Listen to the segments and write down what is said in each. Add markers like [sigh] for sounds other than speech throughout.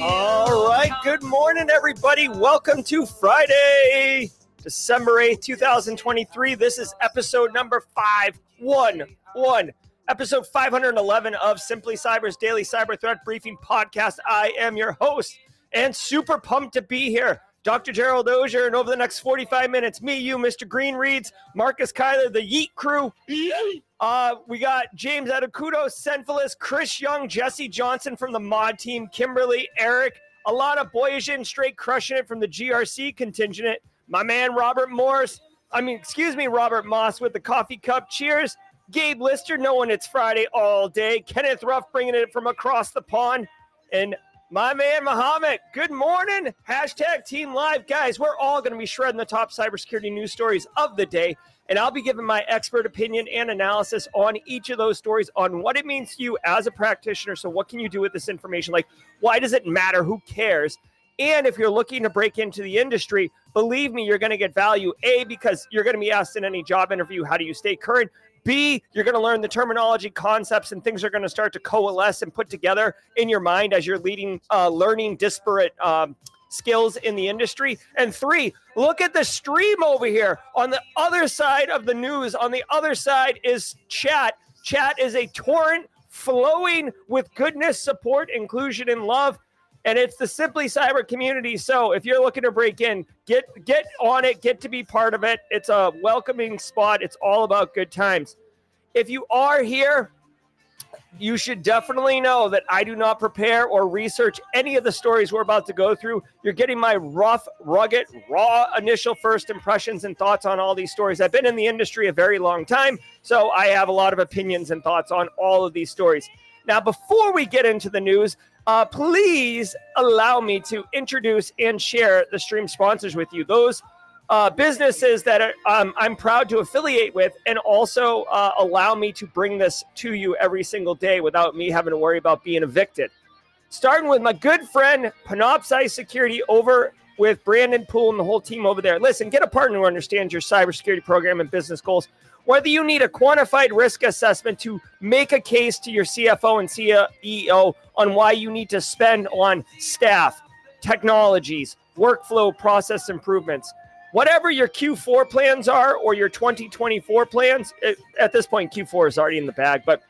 All right. Good morning, everybody. Welcome to Friday, December 8th, 2023. This is episode number 511, episode 511 of Simply Cyber's daily cyber threat briefing podcast. I am your host and super pumped to be here. Dr. Gerald Auger, and over the next 45 minutes, me, you, Mr. Green Reads, Marcus Kyler, the Yeet crew. Uh, we got James Adakudo, Senfilis, Chris Young, Jesse Johnson from the mod team, Kimberly, Eric, a lot of Boyajian straight crushing it from the GRC contingent. My man Robert Morris, I mean, excuse me, Robert Moss with the coffee cup. Cheers. Gabe Lister, knowing it's Friday all day. Kenneth Ruff bringing it from across the pond. And my man Muhammad, good morning. Hashtag Team Live. Guys, we're all going to be shredding the top cybersecurity news stories of the day. And I'll be giving my expert opinion and analysis on each of those stories on what it means to you as a practitioner. So, what can you do with this information? Like, why does it matter? Who cares? And if you're looking to break into the industry, believe me, you're going to get value. A, because you're going to be asked in any job interview, how do you stay current? B, you're going to learn the terminology, concepts, and things are going to start to coalesce and put together in your mind as you're leading, uh, learning disparate um, skills in the industry. And three, look at the stream over here. On the other side of the news, on the other side is chat. Chat is a torrent flowing with goodness, support, inclusion, and love. And it's the Simply Cyber community. So if you're looking to break in, get get on it, get to be part of it. It's a welcoming spot. It's all about good times. If you are here, you should definitely know that I do not prepare or research any of the stories we're about to go through. You're getting my rough, rugged, raw initial first impressions and thoughts on all these stories. I've been in the industry a very long time, so I have a lot of opinions and thoughts on all of these stories. Now, before we get into the news, uh, please allow me to introduce and share the stream sponsors with you. Those uh, businesses that are, um, I'm proud to affiliate with and also uh, allow me to bring this to you every single day without me having to worry about being evicted. Starting with my good friend Panoptcy Security over with Brandon Poole and the whole team over there. Listen, get a partner who understands your cybersecurity program and business goals. Whether you need a quantified risk assessment to make a case to your CFO and CEO on why you need to spend on staff, technologies, workflow process improvements, whatever your Q4 plans are or your 2024 plans, it, at this point, Q4 is already in the bag, but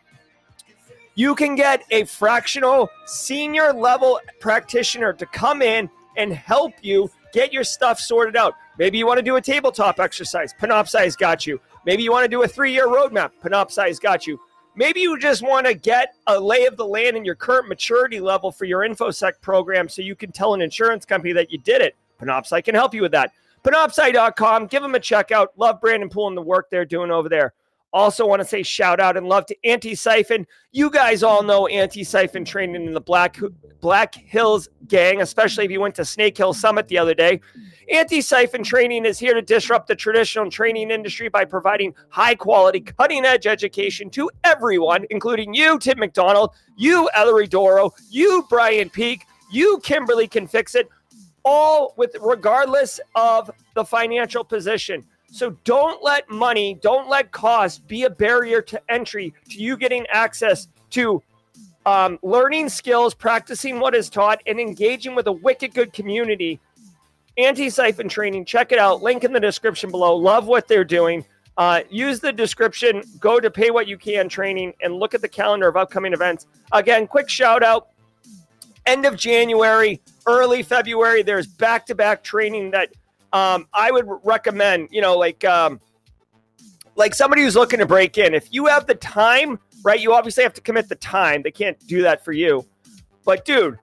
you can get a fractional senior level practitioner to come in and help you get your stuff sorted out. Maybe you want to do a tabletop exercise. Panoptcy's got you. Maybe you want to do a three year roadmap. Panoptcy's got you. Maybe you just want to get a lay of the land in your current maturity level for your InfoSec program so you can tell an insurance company that you did it. Panoptcy can help you with that. Panoptcy.com. Give them a check out. Love Brandon Poole and the work they're doing over there. Also, want to say shout out and love to Antisyphon. You guys all know Antisyphon training in the Black Black Hills gang, especially if you went to Snake Hill Summit the other day. Antisyphon training is here to disrupt the traditional training industry by providing high quality, cutting edge education to everyone, including you, Tim McDonald, you, Ellery Doro, you, Brian Peak, you, Kimberly Can Fix It, all with regardless of the financial position. So don't let money, don't let cost be a barrier to entry to you getting access to um, learning skills, practicing what is taught, and engaging with a wicked good community Antisyphon Training. Check it out. Link in the description below. Love what they're doing. Uh, use the description, go to pay what you can training, and look at the calendar of upcoming events. Again, quick shout out end of January, early February, there's back to back training that um, I would recommend, you know, like, um, like somebody who's looking to break in. If you have the time, right, you obviously have to commit the time. They can't do that for you. But, dude,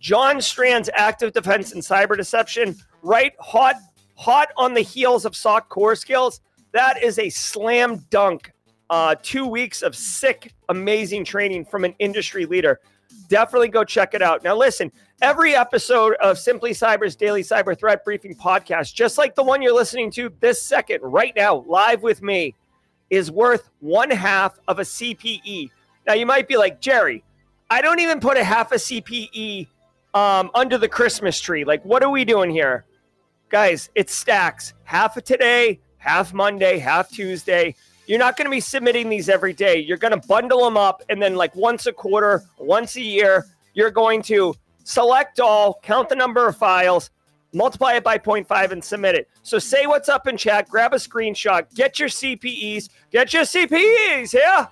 John Strand's active defense and cyber deception, right? Hot, hot on the heels of SOC core skills. That is a slam dunk. Uh, two weeks of sick, amazing training from an industry leader. Definitely go check it out. Now, listen, every episode of Simply Cyber's daily cyber threat briefing podcast, just like the one you're listening to this second, right now, live with me, is worth one half of a CPE. Now, you might be like, Jerry, I don't even put a half a CPE um, under the Christmas tree. Like, what are we doing here? Guys, it stacks half of today, half Monday, half Tuesday. You're not going to be submitting these every day. You're going to bundle them up and then, like, once a quarter, once a year, you're going to select all, count the number of files, multiply it by 0.5 and submit it. So say what's up in chat, grab a screenshot, get your CPEs, get your CPEs, yeah?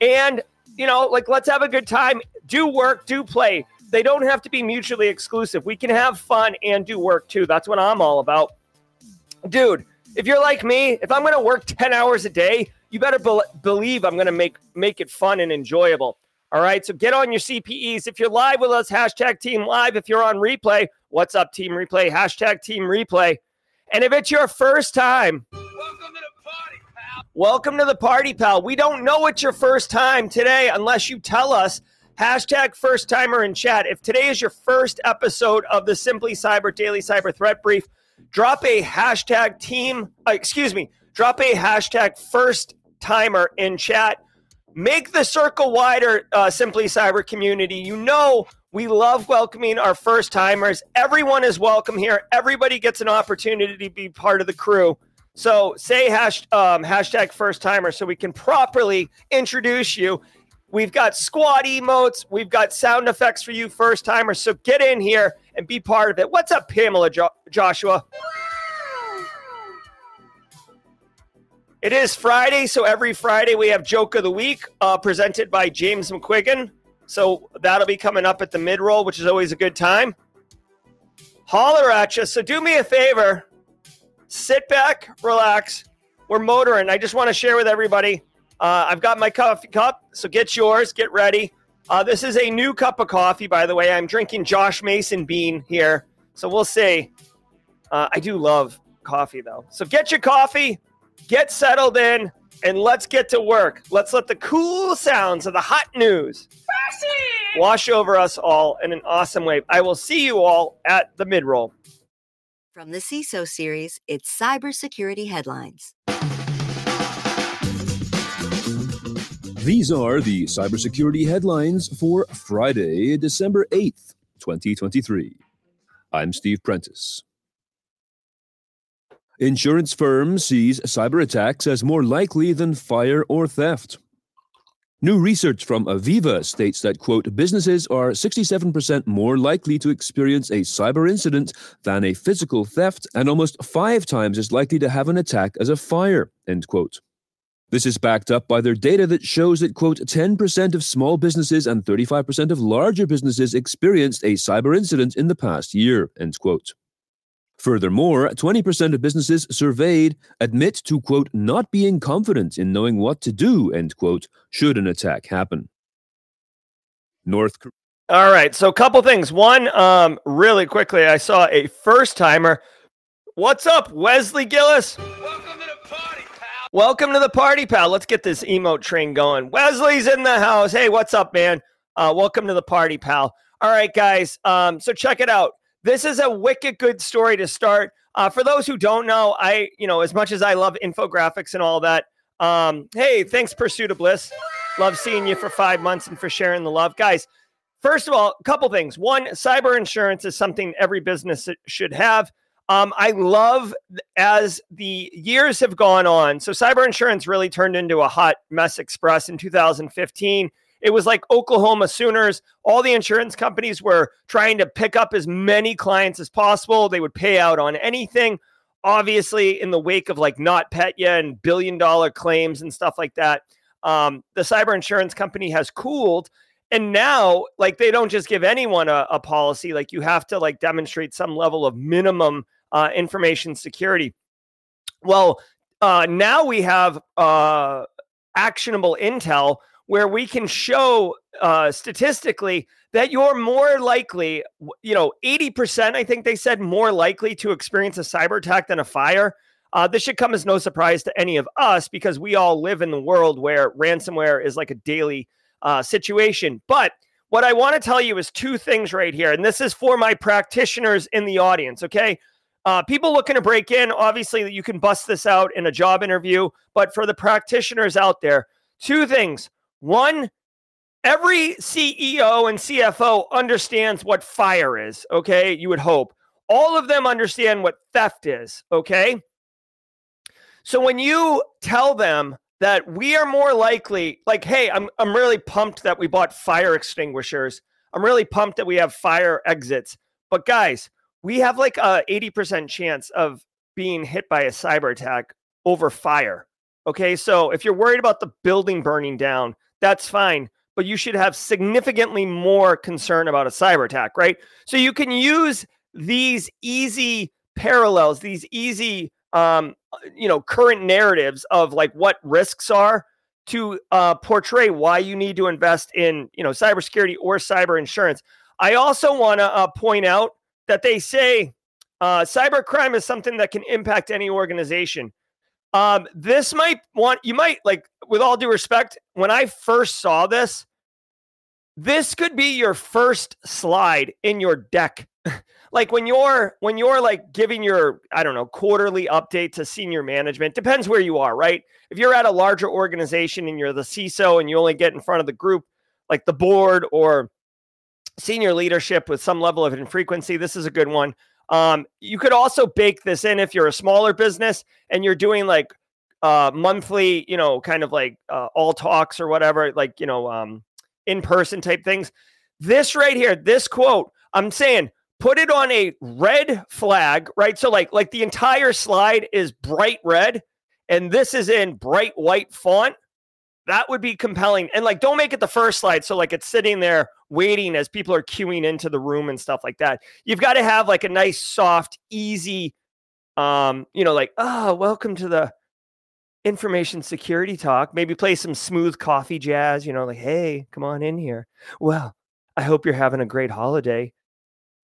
And, you know, like, let's have a good time, do work, do play. They don't have to be mutually exclusive. We can have fun and do work too. That's what I'm all about. Dude, if you're like me, if I'm going to work 10 hours a day, you better be- believe I'm going to make make it fun and enjoyable. All right, so get on your CPEs. If you're live with us, hashtag team live. If you're on replay, what's up, team replay? Hashtag team replay. And if it's your first time, welcome to the party, pal. Welcome to the party, pal. We don't know it's your first time today unless you tell us. Hashtag first timer in chat. If today is your first episode of the Simply Cyber Daily Cyber Threat Brief, drop a hashtag team, uh, excuse me, drop a hashtag first timer in chat. Make the circle wider, uh, Simply Cyber community. You know, we love welcoming our first timers. Everyone is welcome here. Everybody gets an opportunity to be part of the crew. So say hash, um, hashtag first timer so we can properly introduce you. We've got squad emotes. We've got sound effects for you first timers. So get in here and be part of it. What's up, Pamela jo- Joshua? It is Friday, so every Friday we have Joke of the Week uh, presented by James McQuiggan. So that'll be coming up at the mid roll, which is always a good time. Holler at you. So do me a favor sit back, relax. We're motoring. I just want to share with everybody. Uh, I've got my coffee cup, so get yours, get ready. Uh, this is a new cup of coffee, by the way. I'm drinking Josh Mason bean here, so we'll see. Uh, I do love coffee, though. So get your coffee, get settled in, and let's get to work. Let's let the cool sounds of the hot news wash over us all in an awesome wave. I will see you all at the mid roll. From the CISO series, it's cybersecurity headlines. These are the cybersecurity headlines for Friday, December 8th, 2023. I'm Steve Prentice. Insurance firm sees cyber attacks as more likely than fire or theft. New research from Aviva states that, quote, businesses are 67% more likely to experience a cyber incident than a physical theft and almost five times as likely to have an attack as a fire, end quote. This is backed up by their data that shows that, quote, 10% of small businesses and 35% of larger businesses experienced a cyber incident in the past year, end quote. Furthermore, 20% of businesses surveyed admit to, quote, not being confident in knowing what to do, end quote, should an attack happen. North Korea. All right. So, a couple things. One, um, really quickly, I saw a first timer. What's up, Wesley Gillis? Welcome to the party, pal. Welcome to the party, pal. Let's get this emote train going. Wesley's in the house. Hey, what's up, man? Uh, welcome to the party, pal. All right, guys. Um, so check it out. This is a wicked good story to start. Uh, for those who don't know, I, you know, as much as I love infographics and all that, um, hey, thanks, Pursuit of Bliss. Love seeing you for five months and for sharing the love. Guys, first of all, a couple things. One, cyber insurance is something every business should have. Um, I love as the years have gone on. So, cyber insurance really turned into a hot mess express in 2015 It was like Oklahoma Sooners. All the insurance companies were trying to pick up as many clients as possible. They would pay out on anything. Obviously, in the wake of like NotPetya and billion dollar claims and stuff like that, um, the cyber insurance company has cooled. And now, like, they don't just give anyone a, a policy. Like, you have to like demonstrate some level of minimum uh, information security. Well, uh, now we have uh, actionable intel where we can show uh, statistically that you're more likely, you know, 80%, I think they said, more likely to experience a cyber attack than a fire. Uh, this should come as no surprise to any of us because we all live in the world where ransomware is like a daily uh, situation. But what I want to tell you is two things right here. And this is for my practitioners in the audience, okay? Uh, people looking to break in, obviously, you can bust this out in a job interview. But for the practitioners out there, two things. One, every CEO and CFO understands what fire is, okay? You would hope. All of them understand what theft is, okay? So when you tell them that we are more likely, like, hey, I'm, I'm really pumped that we bought fire extinguishers. I'm really pumped that we have fire exits. But guys, we have like a 80% chance of being hit by a cyber attack over fire. Okay. So if you're worried about the building burning down, that's fine. But you should have significantly more concern about a cyber attack, right? So you can use these easy parallels, these easy, um, you know, current narratives of like what risks are to uh, portray why you need to invest in, you know, cybersecurity or cyber insurance. I also want to uh, point out that they say uh, cybercrime is something that can impact any organization. Um, this might want you might like, with all due respect, when I first saw this, this could be your first slide in your deck. [laughs] like when you're when you're like giving your I don't know quarterly update to senior management, depends where you are, right? If you're at a larger organization and you're the CISO and you only get in front of the group, like the board or senior leadership with some level of infrequency. This is a good one. Um, you could also bake this in if you're a smaller business and you're doing like uh, monthly, you know, kind of like uh, all talks or whatever, like, you know, um, in person type things. This right here, this quote, I'm saying put it on a red flag, right? So like like the entire slide is bright red and this is in bright white font. That would be compelling. And like, don't make it the first slide. So like it's sitting there waiting as people are queuing into the room and stuff like that. You've got to have like a nice, soft, easy, um, you know, like, oh, welcome to the information security talk. Maybe play some smooth coffee jazz, you know, like, hey, come on in here. Well, I hope you're having a great holiday.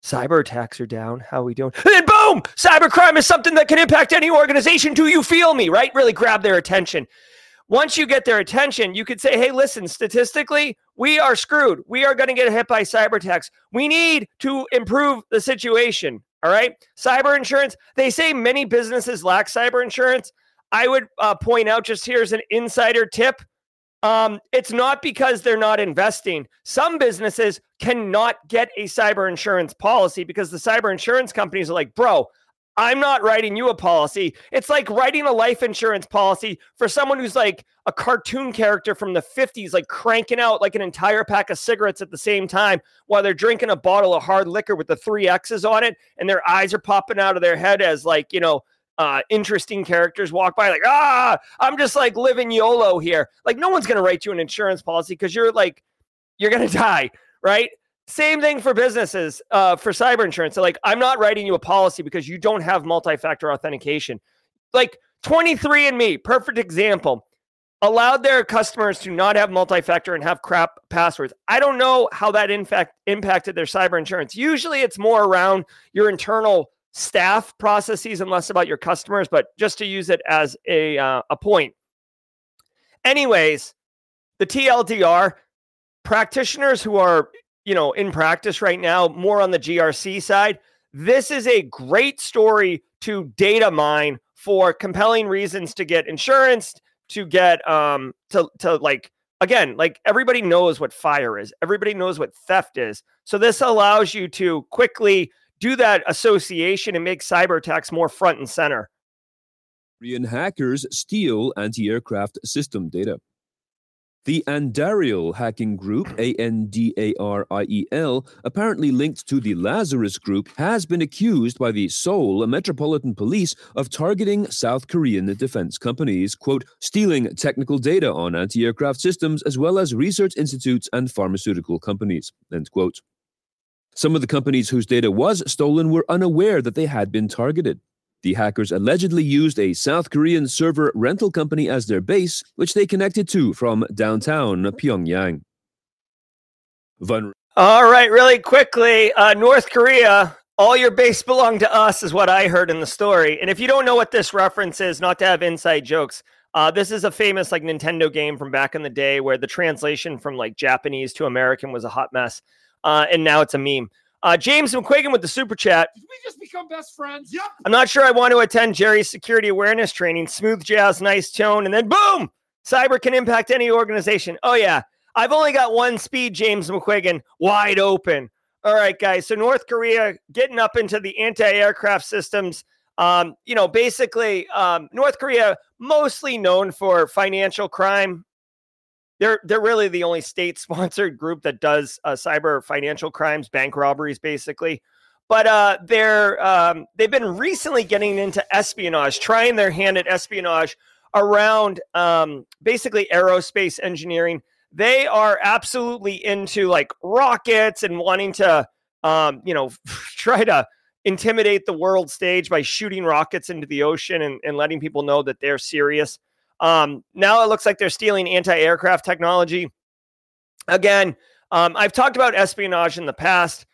Cyber attacks are down. How are we doing? And boom, cybercrime is something that can impact any organization. Do you feel me? Right? Really grab their attention once you get their attention, you could say, hey, listen, statistically, we are screwed. We are going to get hit by cyber attacks. We need to improve the situation. All right. Cyber insurance, they say many businesses lack cyber insurance. I would uh, point out just here's an insider tip. Um, it's not because they're not investing. Some businesses cannot get a cyber insurance policy because the cyber insurance companies are like, bro, I'm not writing you a policy. It's like writing a life insurance policy for someone who's like a cartoon character from the 50s, like cranking out like an entire pack of cigarettes at the same time while they're drinking a bottle of hard liquor with the three X's on it. And their eyes are popping out of their head as like, you know, uh, interesting characters walk by, like, ah, I'm just like living YOLO here. Like, no one's going to write you an insurance policy because you're like, you're going [laughs] to die, right? Same thing for businesses uh, for cyber insurance. Like, I'm not writing you a policy because you don't have multi factor authentication. Like 23andMe, perfect example, allowed their customers to not have multi factor and have crap passwords. I don't know how that in fact impacted their cyber insurance. Usually it's more around your internal staff processes and less about your customers, but just to use it as a, uh, a point. Anyways, the TLDR practitioners who are you know, in practice right now, more on the GRC side. This is a great story to data mine for compelling reasons to get insurance, to get um to to like again, like everybody knows what fire is. Everybody knows what theft is. So this allows you to quickly do that association and make cyber attacks more front and center. Korean hackers steal anti-aircraft system data. The Andariel hacking group, A N D A R I E L, apparently linked to the Lazarus group, has been accused by the Seoul Metropolitan Police of targeting South Korean defense companies, quote, stealing technical data on anti aircraft systems as well as research institutes and pharmaceutical companies, end quote. Some of the companies whose data was stolen were unaware that they had been targeted. The hackers allegedly used a South Korean server rental company as their base, which they connected to from downtown Pyongyang. Vun- all right, really quickly, uh, North Korea, all your base belong to us, is what I heard in the story. And if you don't know what this reference is, not to have inside jokes, uh, this is a famous like Nintendo game from back in the day where the translation from like Japanese to American was a hot mess, uh, and now it's a meme. Uh, James McQuiggan with the super chat. Did we just become best friends? Yep. I'm not sure I want to attend Jerry's security awareness training. Smooth jazz, nice tone, and then boom, cyber can impact any organization. Oh yeah, I've only got one speed, James McQuiggan, wide open. All right, guys. So North Korea getting up into the anti-aircraft systems. Um, you know, basically, um, North Korea mostly known for financial crime, they're they're really the only state sponsored group that does uh, cyber financial crimes, bank robberies, basically. But uh, they're um, they've been recently getting into espionage, trying their hand at espionage around um, basically aerospace engineering. They are absolutely into like rockets and wanting to, um, you know, [laughs] try to intimidate the world stage by shooting rockets into the ocean and, and letting people know that they're serious. Um, now it looks like they're stealing anti aircraft technology. Again, um, I've talked about espionage in the past.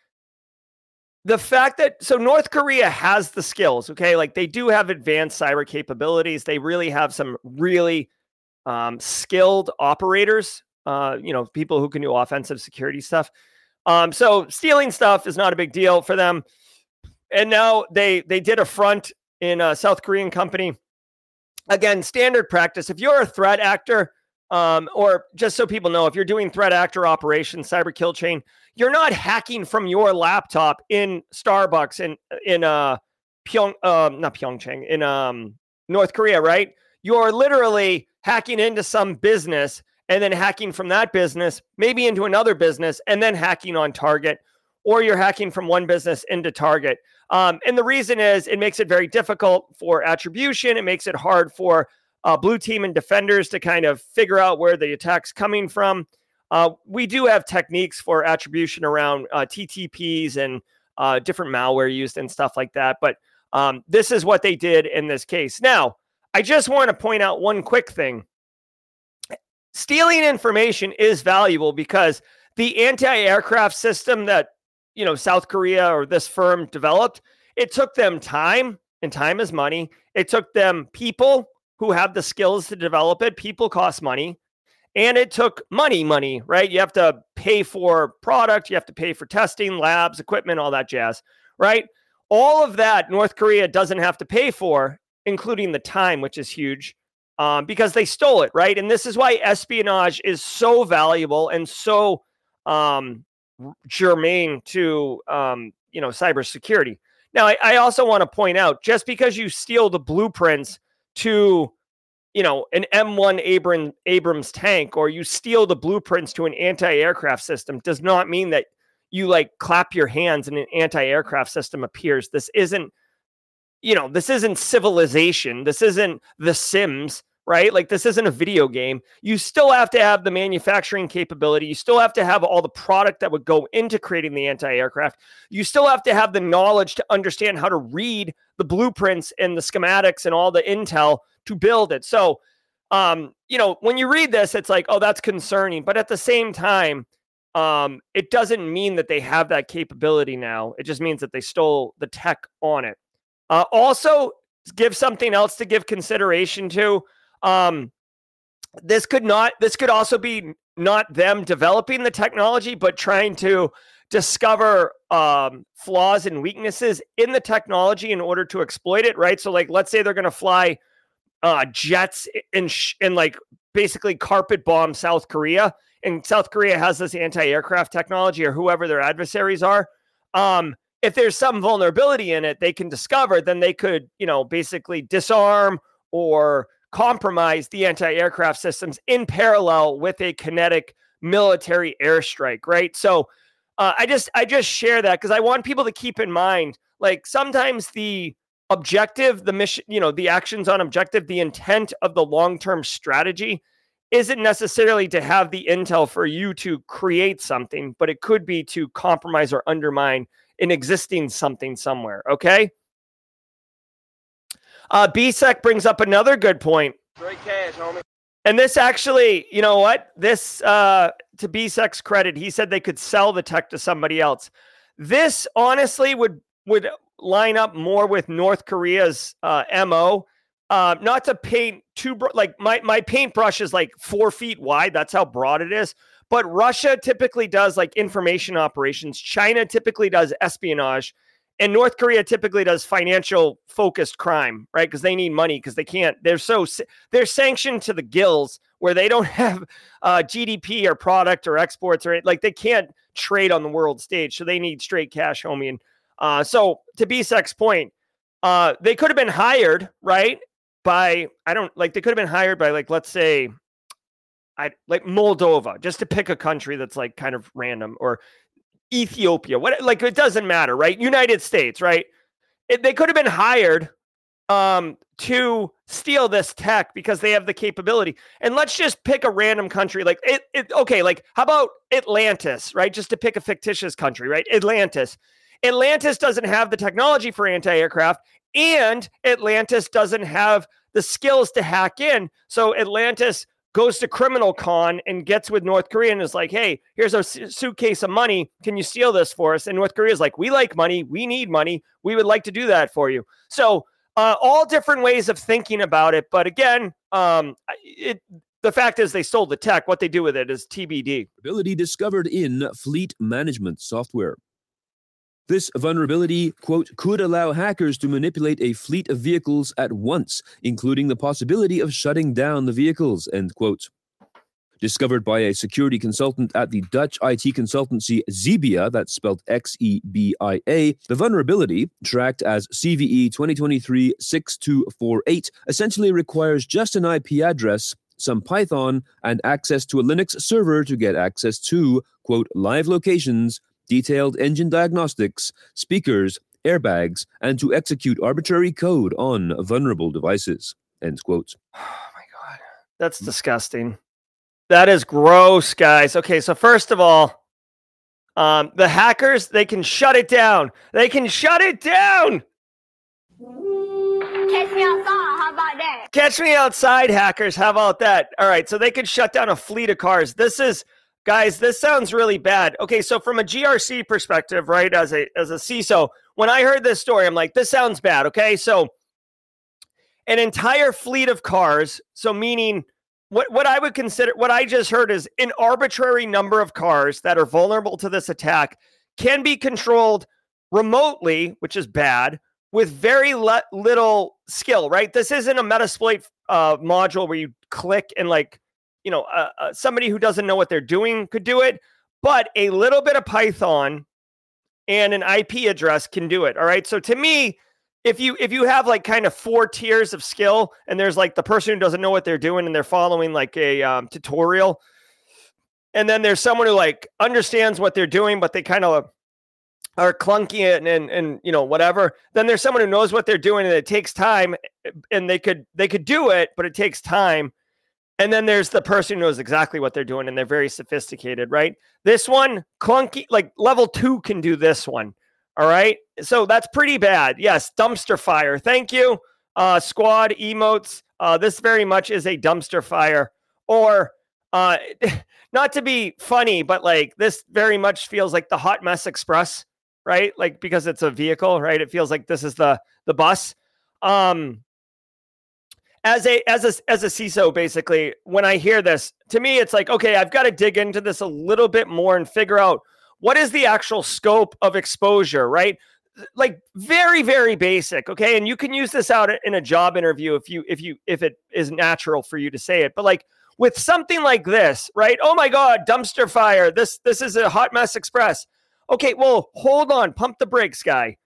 The fact that so North Korea has the skills, okay, like they do have advanced cyber capabilities. They really have some really um, skilled operators, uh, you know, people who can do offensive security stuff. Um, so stealing stuff is not a big deal for them. And now they they did a front in a South Korean company again, standard practice. If you're a threat actor, um, or just so people know, if you're doing threat actor operations, cyber kill chain, you're not hacking from your laptop in Starbucks in in uh Pyong um not Pyeongchang in um North Korea, right? You're literally hacking into some business and then hacking from that business, maybe into another business, and then hacking on target, or you're hacking from one business into target. Um, and the reason is it makes it very difficult for attribution. It makes it hard for uh, blue team and defenders to kind of figure out where the attack's coming from. Uh, we do have techniques for attribution around uh, TTPs and uh, different malware used and stuff like that. But um, this is what they did in this case. Now, I just want to point out one quick thing. Stealing information is valuable because the anti-aircraft system that you know South Korea or this firm developed, it took them time, and time is money. It took them people who have the skills to develop it. People cost money. And it took money, money, right? You have to pay for product, you have to pay for testing, labs, equipment, all that jazz, right? All of that North Korea doesn't have to pay for, including the time, which is huge, um, because they stole it, right? And this is why espionage is so valuable and so um, germane to um, you know cybersecurity. Now, I, I also want to point out just because you steal the blueprints to you know an M1 Abram, Abrams tank or you steal the blueprints to an anti-aircraft system does not mean that you like clap your hands and an anti-aircraft system appears. This isn't you know, this isn't civilization. This isn't the Sims right? Like this isn't a video game. You still have to have the manufacturing capability. You still have to have all the product that would go into creating the anti-aircraft. You still have to have the knowledge to understand how to read the blueprints and the schematics and all the intel to build it. So, um, you know, when you read this, it's like, oh, that's concerning. But at the same time, um, it doesn't mean that they have that capability now. It just means that they stole the tech on it. Uh, also, give something else to give consideration to um, this could not. This could also be not them developing the technology, but trying to discover um, flaws and weaknesses in the technology in order to exploit it. Right. So, like, let's say they're going to fly uh, jets and sh- and like basically carpet bomb South Korea, and South Korea has this anti-aircraft technology or whoever their adversaries are. Um, if there's some vulnerability in it, they can discover. Then they could, you know, basically disarm or compromise the anti-aircraft systems in parallel with a kinetic military airstrike, right? So uh, I just I just share that because I want people to keep in mind, like sometimes the objective, the mission, you know, the actions on objective, the intent of the long-term strategy isn't necessarily to have the intel for you to create something, but it could be to compromise or undermine an existing something somewhere. Okay. Uh, BSEC brings up another good point. Great cash, homie. And this actually, you know what? This, uh, to BSEC's credit, he said they could sell the tech to somebody else. This honestly would would line up more with North Korea's uh, mo. Uh, not to paint too bro- like my my paintbrush is like four feet wide. That's how broad it is. But Russia typically does like information operations. China typically does espionage and North Korea typically does financial focused crime, right? Because they need money because they can't. They're so they're sanctioned to the gills where they don't [laughs] have uh, GDP or product or exports or like they can't trade on the world stage, so they need straight cash, homie. And uh, so to BSEC's point, uh, they could have been hired, right? By I don't like they could have been hired by like let's say I like Moldova, just to pick a country that's like kind of random, or Ethiopia, what like it doesn't matter, right? United States, right? It, they could have been hired um, to steal this tech because they have the capability. And let's just pick a random country, like it, it. Okay, like how about Atlantis, right? Just to pick a fictitious country, right? Atlantis. Atlantis doesn't have the technology for anti-aircraft, and Atlantis doesn't have the skills to hack in. So Atlantis goes to criminal con and gets with North Korea and is like, hey, here's a suitcase of money. Can you steal this for us? And North Korea is like, we like money. We need money. We would like to do that for you. So, uh, all different ways of thinking about it. But again, um, it, the fact is they sold the tech. What they do with it is TBD. Ability discovered in fleet management software. This vulnerability, quote, could allow hackers to manipulate a fleet of vehicles at once, including the possibility of shutting down the vehicles, end quote. Discovered by a security consultant at the Dutch IT consultancy Xebia, that's spelled X E B I A, the vulnerability, tracked as CVE 2023 6248, essentially requires just an IP address, some Python, and access to a Linux server to get access to, quote, live locations detailed engine diagnostics, speakers, airbags, and to execute arbitrary code on vulnerable devices. End quote. [sighs] Oh my God. That's disgusting. That is gross, guys. Okay, so first of all, um, the hackers, they can shut it down. They can shut it down. Catch me outside. How about that? Catch me outside, hackers. How about that? All right, so they can shut down a fleet of cars. This is guys this sounds really bad. Okay so from a grc perspective right as a as a ciso when i heard this story i'm like this sounds bad okay? So an entire fleet of cars so meaning what what i would consider what i just heard is an arbitrary number of cars that are vulnerable to this attack can be controlled remotely which is bad with very le- little skill right? This isn't a metasploit uh, module where you click and like you know, uh, uh, somebody who doesn't know what they're doing could do it, but a little bit of Python and an IP address can do it. All right. So to me, if you if you have like kind of four tiers of skill, and there's like the person who doesn't know what they're doing and they're following like a um, tutorial, and then there's someone who like understands what they're doing, but they kind of are clunky and, and and you know whatever. Then there's someone who knows what they're doing and it takes time, and they could they could do it, but it takes time and then there's the person who knows exactly what they're doing and they're very sophisticated, right? This one, clunky, like level two can do this one. All right. So that's pretty bad. Yes. Dumpster fire. Thank you. Uh, squad emotes. Uh, this very much is a dumpster fire. Or uh, [laughs] not to be funny, but like this very much feels like the hot mess express, right? Like because it's a vehicle, right? It feels like this is the the bus. Um, as a as a as a CISO, basically, when I hear this, to me, it's like, okay, I've got to dig into this a little bit more and figure out what is the actual scope of exposure, right? Like very, very basic, okay. And you can use this out in a job interview if you if you if it is natural for you to say it. But like with something like this, right? Oh my God, dumpster fire. This this is a hot mess express. Okay, well, hold on, pump the brakes, guy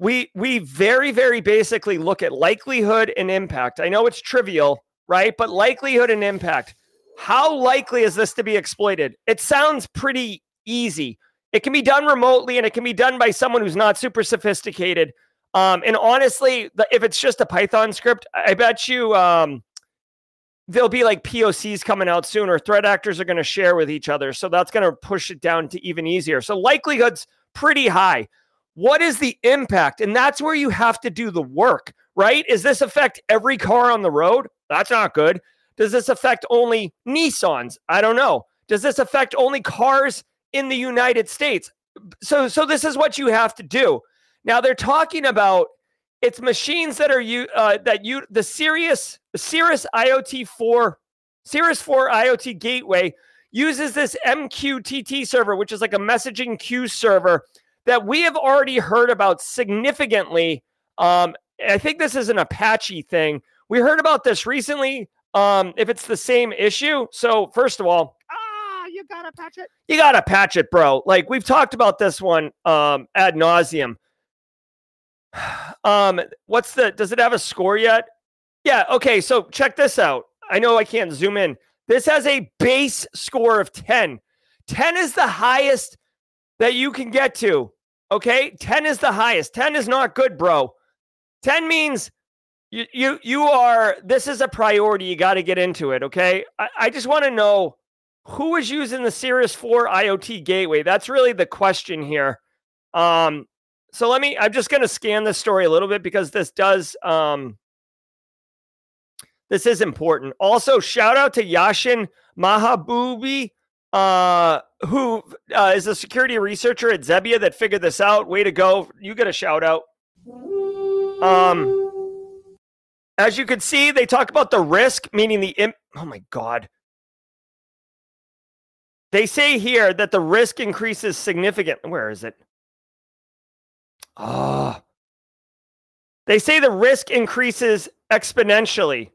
we we very very basically look at likelihood and impact. I know it's trivial, right? But likelihood and impact. How likely is this to be exploited? It sounds pretty easy. It can be done remotely and it can be done by someone who's not super sophisticated. Um, and honestly, if it's just a Python script, I bet you um, there'll be like POCs coming out soon, or threat actors are going to share with each other. So that's going to push it down to even easier. So likelihood's pretty high. What is the impact? And that's where you have to do the work, right? Is this affect every car on the road? That's not good. Does this affect only Nissans? I don't know. Does this affect only cars in the United States? So, so this is what you have to do. Now they're talking about it's machines that are you uh, that you the Syrus the Syrus IoT four Syrus four IoT gateway uses this MQTT server, which is like a messaging queue server that we have already heard about significantly. Um, I think this is an Apache thing. We heard about this recently. Um, if it's the same issue, so first of all, ah, you gotta patch it. You gotta patch it, bro. Like we've talked about this one um, ad nauseum. [sighs] Um, what's the? Does it have a score yet? Yeah. Okay. So check this out. I know I can't zoom in. This has a base score of 10. 10 is the highest that you can get to. Okay. 10 is the highest. 10 is not good, bro. 10 means you you you are this is a priority. You got to get into it. Okay. I, I just want to know who is using the Syrus 4 IoT gateway. That's really the question here. Um, so let me, I'm just going to scan this story a little bit because this does, um, this is important. Also, shout out to Yashin Mahabubi, uh, who uh, is a security researcher at Xebia that figured this out. Way to go. You get a shout out. Um, as you can see, they talk about the risk, meaning the imp. Oh my God. They say here that the risk increases significantly. Where is it? Ah. They say the risk increases exponentially.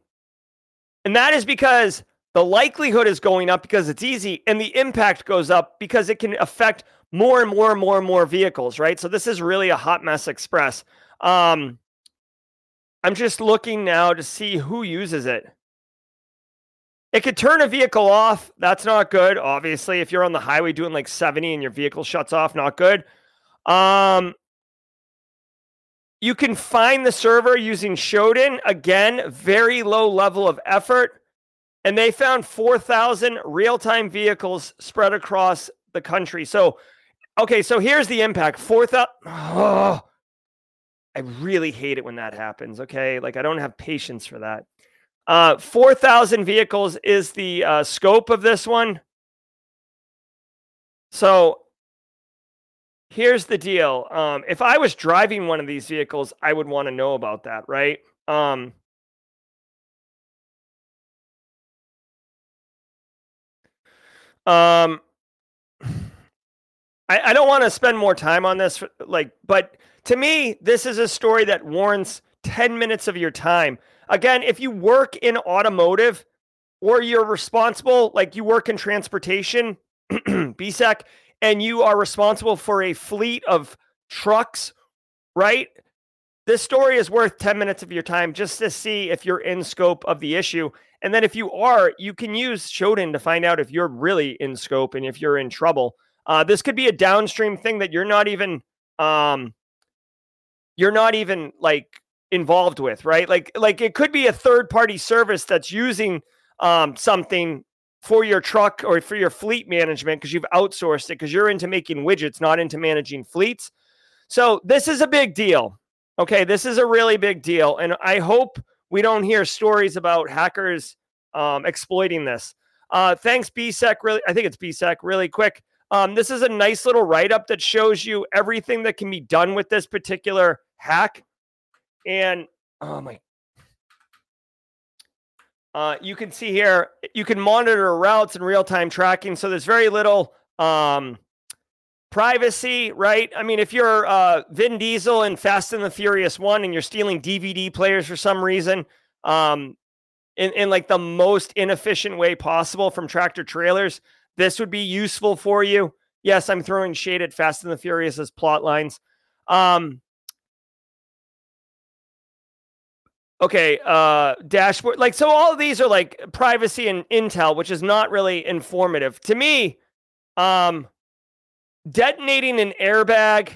And that is because the likelihood is going up because it's easy and the impact goes up because it can affect more and more and more and more vehicles, right? So this is really a hot mess express. Um, I'm just looking now to see who uses it. It could turn a vehicle off. That's not good. Obviously, if you're on the highway doing like 70 and your vehicle shuts off, not good. Um, you can find the server using Shodan. Again, very low level of effort. And they found 4,000 real time vehicles spread across the country. So, okay, so here's the impact 4,000. Oh, I really hate it when that happens. Okay. Like, I don't have patience for that. Uh, 4,000 vehicles is the uh, scope of this one. So here's the deal. Um, if I was driving one of these vehicles, I would want to know about that, right? Um, um, I, I don't want to spend more time on this, like, but to me, this is a story that warrants 10 minutes of your time. Again, if you work in automotive or you're responsible, like you work in transportation, [clears throat] BSEC, and you are responsible for a fleet of trucks, right? This story is worth 10 minutes of your time just to see if you're in scope of the issue. And then if you are, you can use Shodan to find out if you're really in scope and if you're in trouble. Uh, this could be a downstream thing that you're not even um, you're not even like involved with, right? Like like it could be a third party service that's using um, something for your truck or for your fleet management because you've outsourced it because you're into making widgets, not into managing fleets. So this is a big deal. Okay, this is a really big deal, and I hope we don't hear stories about hackers um, exploiting this. Uh, thanks, BSEC. Really, I think it's BSEC. Really quick. Um, this is a nice little write up that shows you everything that can be done with this particular hack. And oh my uh, you can see here, you can monitor routes and real time tracking. So there's very little um, privacy, right? I mean, if you're uh, Vin Diesel in Fast and the Furious 1 and you're stealing DVD players for some reason, um, in, in like the most inefficient way possible from tractor trailers, this would be useful for you. Yes, I'm throwing shade at Fast and the Furious as plot lines. Um, okay, uh, dashboard. Like, so all of these are like privacy and intel, which is not really informative to me. Um, detonating an airbag.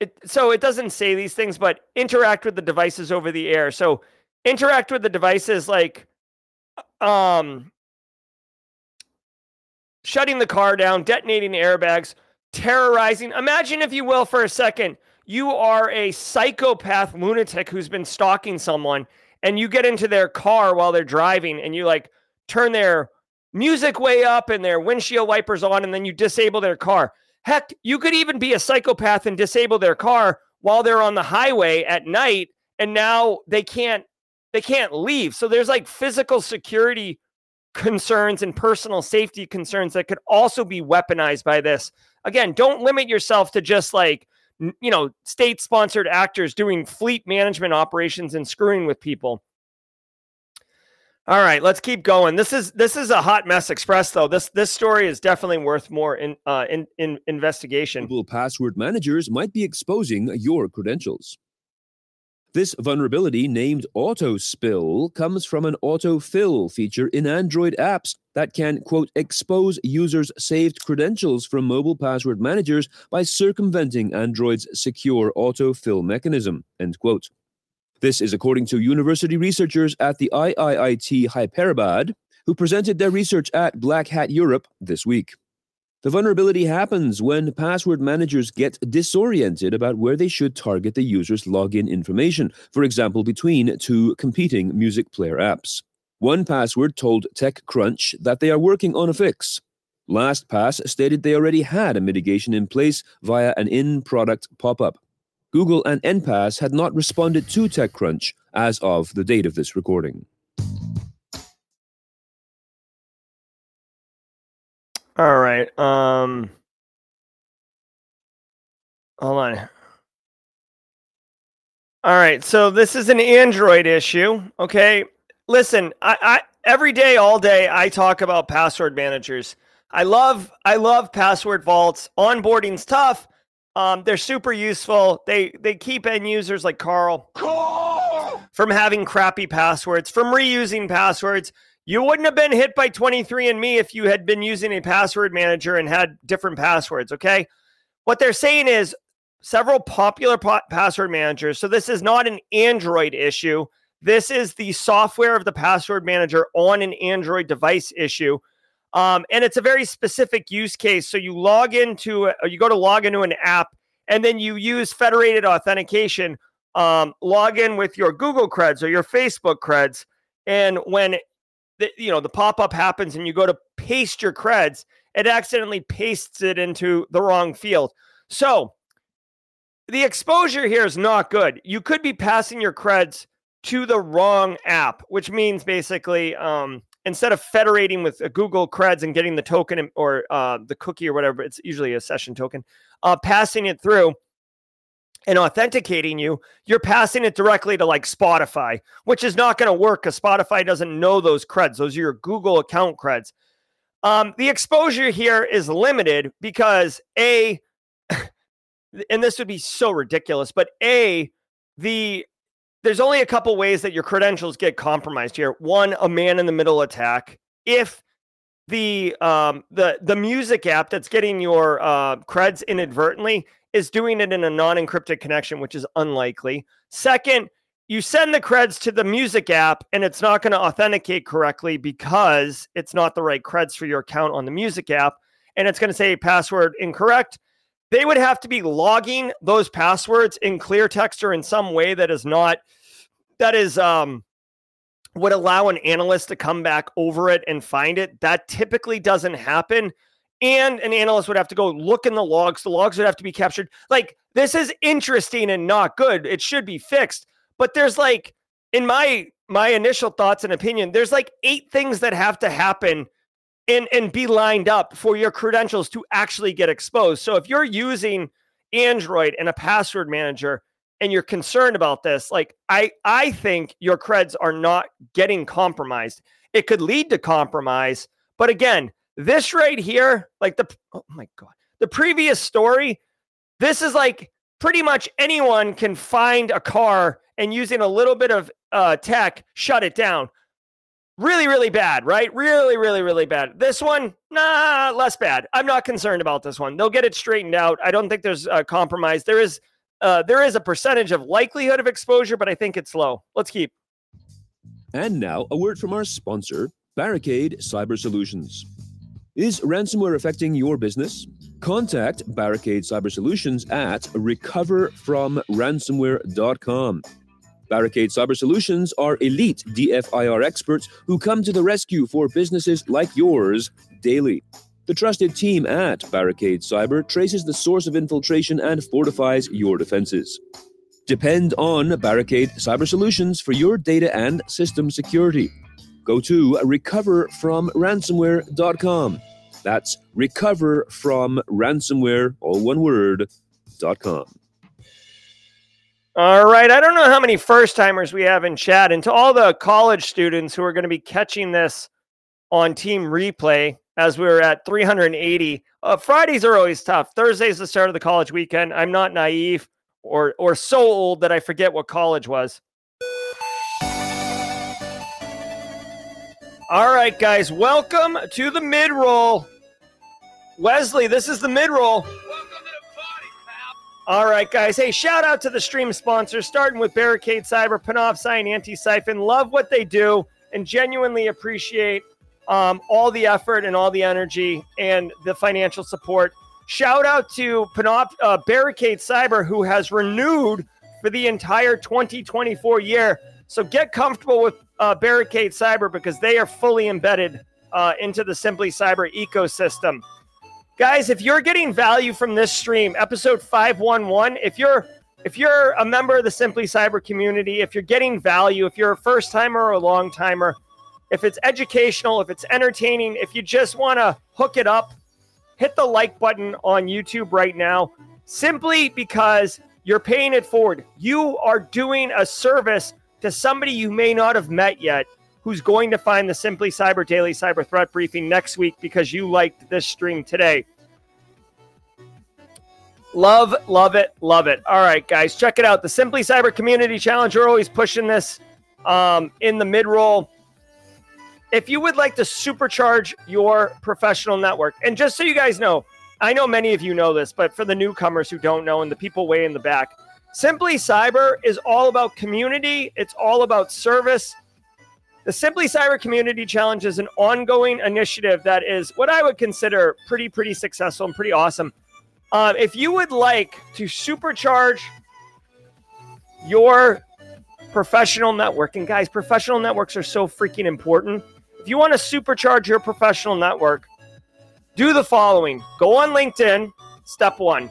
It, so it doesn't say these things, but interact with the devices over the air. So interact with the devices like um shutting the car down, detonating airbags, terrorizing. Imagine, if you will, for a second, you are a psychopath lunatic who's been stalking someone and you get into their car while they're driving and you like turn their music way up and their windshield wipers on and then you disable their car. Heck, you could even be a psychopath and disable their car while they're on the highway at night and now they can't they can't leave. So there's like physical security concerns and personal safety concerns that could also be weaponized by this. Again, don't limit yourself to just like you know, state sponsored actors doing fleet management operations and screwing with people. All right, let's keep going. This is this is a hot mess express though. This this story is definitely worth more in uh, in, in investigation. Google password managers might be exposing your credentials. This vulnerability, named Autospill, comes from an autofill feature in Android apps that can, quote, expose users' saved credentials from mobile password managers by circumventing Android's secure autofill mechanism, end quote. This is according to university researchers at the IIIT Hyderabad, who presented their research at Black Hat Europe this week. The vulnerability happens when password managers get disoriented about where they should target the user's login information, for example, between two competing music player apps. 1Password told TechCrunch that they are working on a fix. LastPass stated they already had a mitigation in place via an in product pop up. Google and Enpass had not responded to TechCrunch as of the date of this recording. All right. Um Hold on. All right. So this is an Android issue, okay? Listen, I, I every day all day I talk about password managers. I love I love password vaults. Onboarding's tough. Um, they're super useful. They they keep end users like Carl, Carl from having crappy passwords, from reusing passwords. You wouldn't have been hit by 23andMe if you had been using a password manager and had different passwords, okay? What they're saying is several popular po- password managers. So this is not an Android issue. This is the software of the password manager on an Android device issue. Um, and it's a very specific use case. So you log into, a, you go to log into an app, and then you use federated authentication. Um, log in with your Google creds or your Facebook creds, and when the, you know the pop-up happens and you go to paste your creds it accidentally pastes it into the wrong field so the exposure here is not good you could be passing your creds to the wrong app which means basically um, instead of federating with google creds and getting the token or uh, the cookie or whatever it's usually a session token uh, passing it through and authenticating you, you're passing it directly to like Spotify, which is not going to work because Spotify doesn't know those creds. Those are your Google account creds. Um, the exposure here is limited because A, [laughs] and this would be so ridiculous, but A, the there's only a couple ways that your credentials get compromised here. One, a man in the middle attack. If the um the the music app that's getting your uh creds inadvertently is doing it in a non-encrypted connection, which is unlikely. Second, you send the creds to the music app and it's not going to authenticate correctly because it's not the right creds for your account on the music app and it's going to say password incorrect. They would have to be logging those passwords in clear text or in some way that is not that is um would allow an analyst to come back over it and find it. That typically doesn't happen and an analyst would have to go look in the logs. The logs would have to be captured. Like this is interesting and not good. It should be fixed. But there's like in my my initial thoughts and opinion, there's like eight things that have to happen and and be lined up for your credentials to actually get exposed. So if you're using Android and a password manager and you're concerned about this, like I I think your creds are not getting compromised. It could lead to compromise, but again, this right here, like the oh my god, the previous story, this is like pretty much anyone can find a car and using a little bit of uh, tech shut it down. Really, really bad, right? Really, really, really bad. This one, nah, less bad. I'm not concerned about this one. They'll get it straightened out. I don't think there's a compromise. There is, uh, there is a percentage of likelihood of exposure, but I think it's low. Let's keep. And now, a word from our sponsor, Barricade Cyber Solutions. Is ransomware affecting your business? Contact Barricade Cyber Solutions at recoverfromransomware.com. Barricade Cyber Solutions are elite DFIR experts who come to the rescue for businesses like yours daily. The trusted team at Barricade Cyber traces the source of infiltration and fortifies your defenses. Depend on Barricade Cyber Solutions for your data and system security. Go to recoverfromransomware.com. That's recoverfromransomware, all one word, dot com. All right. I don't know how many first timers we have in chat. And to all the college students who are going to be catching this on team replay as we were at 380, uh, Fridays are always tough. Thursday's the start of the college weekend. I'm not naive or or so old that I forget what college was. All right, guys, welcome to the mid roll. Wesley, this is the mid roll. All right, guys. Hey, shout out to the stream sponsors, starting with Barricade Cyber, Panoptcy, and Antisyphon. Love what they do and genuinely appreciate um, all the effort and all the energy and the financial support. Shout out to Panop, uh, Barricade Cyber, who has renewed for the entire 2024 year. So get comfortable with uh, Barricade Cyber because they are fully embedded uh, into the Simply Cyber ecosystem. Guys, if you're getting value from this stream, episode 511, if you're if you're a member of the Simply Cyber community, if you're getting value, if you're a first timer or a long timer, if it's educational, if it's entertaining, if you just want to hook it up, hit the like button on YouTube right now simply because you're paying it forward. You are doing a service to somebody you may not have met yet who's going to find the Simply Cyber Daily Cyber Threat Briefing next week because you liked this stream today. Love, love it, love it. All right, guys, check it out. The Simply Cyber Community Challenge. We're always pushing this um, in the mid roll. If you would like to supercharge your professional network, and just so you guys know, I know many of you know this, but for the newcomers who don't know and the people way in the back, Simply Cyber is all about community, it's all about service. The Simply Cyber Community Challenge is an ongoing initiative that is what I would consider pretty, pretty successful and pretty awesome. Um, if you would like to supercharge your professional network, and guys, professional networks are so freaking important. If you want to supercharge your professional network, do the following go on LinkedIn, step one,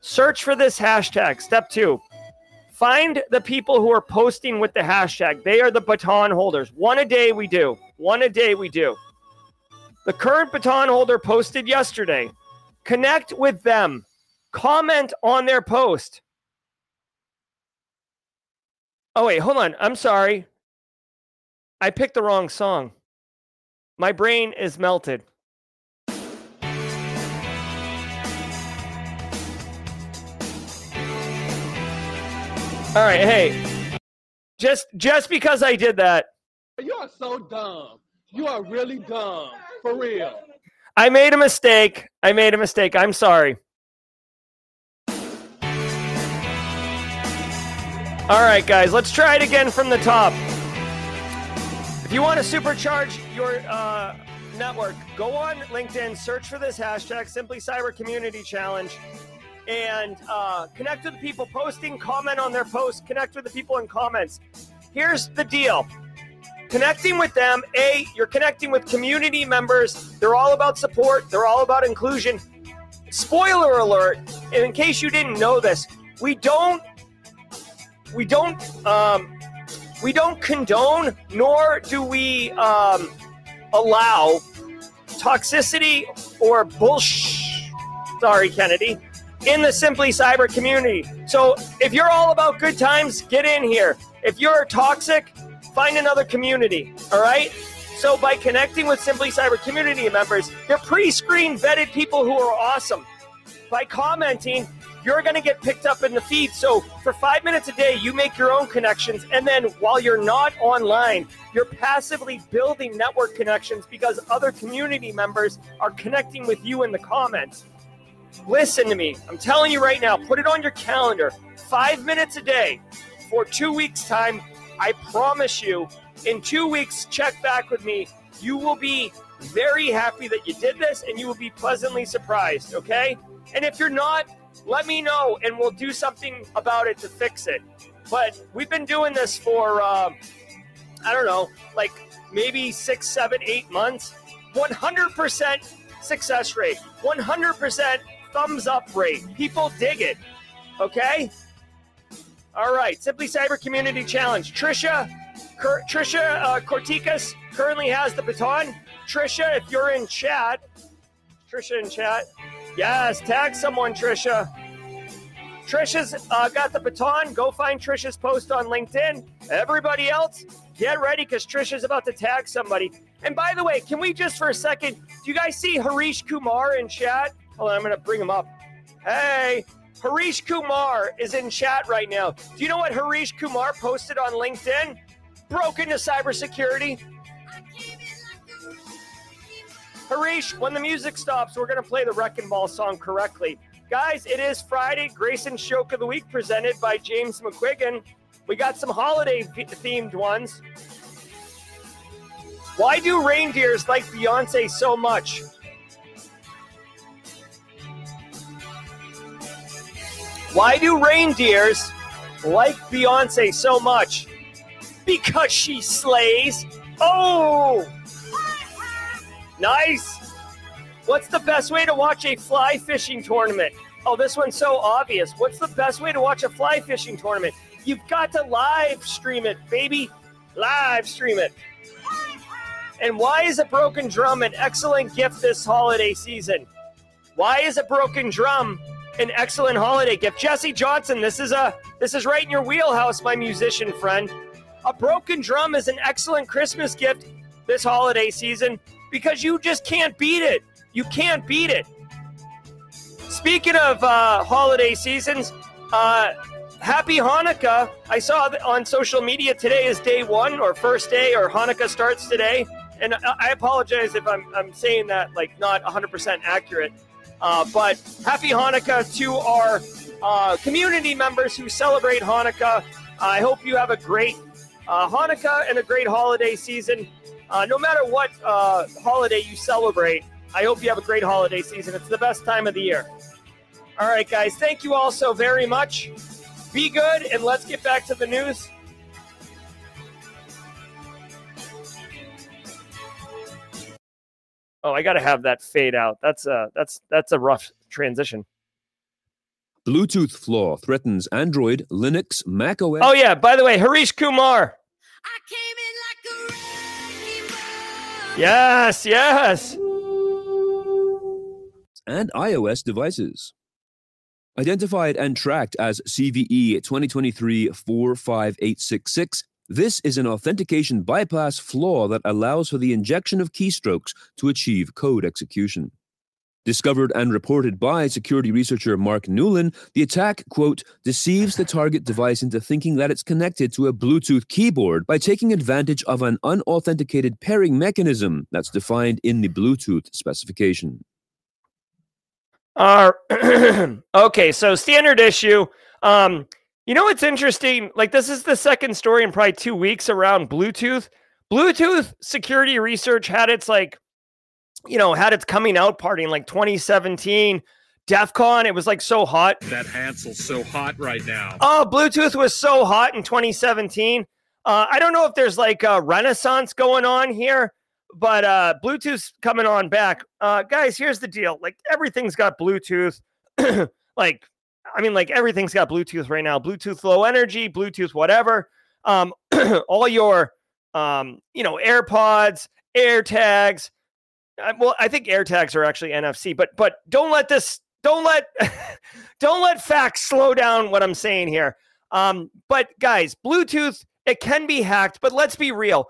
search for this hashtag, step two, find the people who are posting with the hashtag. They are the baton holders. One a day we do, one a day we do. The current baton holder posted yesterday Connect with them. Comment on their post. Oh, wait, hold on. I'm sorry. I picked the wrong song. My brain is melted. All right, hey. Just just because I did that, You are so dumb. You are really dumb. For real. I made a mistake. I made a mistake. I'm sorry. All right, guys, let's try it again from the top. If you want to supercharge your uh, network, go on LinkedIn, search for this hashtag, Simply Cyber Community Challenge, and uh, connect with the people posting, comment on their posts, connect with the people in comments. Here's the deal. Connecting with them a you're connecting with community members. They're all about support. They're all about inclusion. Spoiler alert in case you didn't know this we don't we don't um, we don't condone nor do we um, allow toxicity or bullshit sorry kennedy in the simply cyber community so if you're all about good times get in here if you're toxic find another community. All right. So by connecting with Simply Cyber community members, they're pre-screened, vetted people who are awesome. By commenting, you're going to get picked up in the feed. So for five minutes a day, you make your own connections. And then while you're not online, you're passively building network connections because other community members are connecting with you in the comments. Listen to me. I'm telling you right now, put it on your calendar. Five minutes a day for two weeks' time. I promise you, in two weeks, check back with me. You will be very happy that you did this and you will be pleasantly surprised, okay? And if you're not, let me know and we'll do something about it to fix it. But we've been doing this for, um, I don't know, like maybe six, seven, eight months. 100% success rate, 100% thumbs up rate. People dig it, okay? All right, Simply Cyber Community Challenge. Trisha, Trisha uh, Corticas currently has the baton. Trisha, if you're in chat, Trisha in chat, yes, tag someone, Trisha. Trisha's uh, got the baton. Go find Trisha's post on LinkedIn. Everybody else, get ready because Trisha's about to tag somebody. And by the way, can we just for a second, do you guys see Harish Kumar in chat? Hold on, I'm going to bring him up. Hey, Harish Kumar is in chat right now. Do you know what Harish Kumar posted on LinkedIn? Broken to cybersecurity. Harish, when the music stops, we're going to play the Wrecking Ball song correctly. Guys, it is Friday, Grayson Shoke of the Week presented by James McQuiggan. We got some holiday themed ones. Why do reindeers like Beyonce so much? Why do reindeers like Beyonce so much? Because she slays. Oh! Nice. What's the best way to watch a fly fishing tournament? Oh, this one's so obvious. What's the best way to watch a fly fishing tournament? You've got to live stream it, baby. Live stream it. And why is a broken drum an excellent gift this holiday season? Why is a broken drum an excellent holiday gift? Jesse Johnson, this is a this is right in your wheelhouse, my musician friend. A broken drum is an excellent Christmas gift this holiday season because you just can't beat it. You can't beat it. Speaking of uh, holiday seasons, uh, happy Hanukkah. I saw on social media today is day one or first day or Hanukkah starts today. And I apologize if I'm, I'm saying that like not 100% accurate. Uh, but happy Hanukkah to our uh, community members who celebrate Hanukkah. I hope you have a great uh, Hanukkah and a great holiday season. Uh, no matter what uh, holiday you celebrate, I hope you have a great holiday season. It's the best time of the year. All right, guys, thank you all so very much. Be good, and let's get back to the news. Oh, I got to have that fade out. That's a that's that's a rough transition. Bluetooth flaw threatens Android, Linux, Mac OS. Oh yeah, by the way, Harish Kumar. Yes, yes. And iOS devices. Identified and tracked as CVE 2023 45866, this is an authentication bypass flaw that allows for the injection of keystrokes to achieve code execution. Discovered and reported by security researcher Mark Newlin, the attack, quote, deceives the target device into thinking that it's connected to a Bluetooth keyboard by taking advantage of an unauthenticated pairing mechanism that's defined in the Bluetooth specification. Uh, [clears throat] okay, so standard issue. Um, you know what's interesting? Like, this is the second story in probably two weeks around Bluetooth. Bluetooth security research had its like you know, had its coming out party in like 2017. DEF CON, it was like so hot. That Hansel's so hot right now. Oh, Bluetooth was so hot in 2017. Uh, I don't know if there's like a renaissance going on here, but uh, Bluetooth's coming on back. Uh, guys, here's the deal. Like everything's got Bluetooth. [clears throat] like, I mean, like everything's got Bluetooth right now. Bluetooth low energy, Bluetooth whatever. Um, [clears throat] all your, um, you know, AirPods, AirTags, well, I think AirTags are actually NFC, but but don't let this don't let [laughs] don't let facts slow down what I'm saying here. Um, but guys, Bluetooth it can be hacked, but let's be real.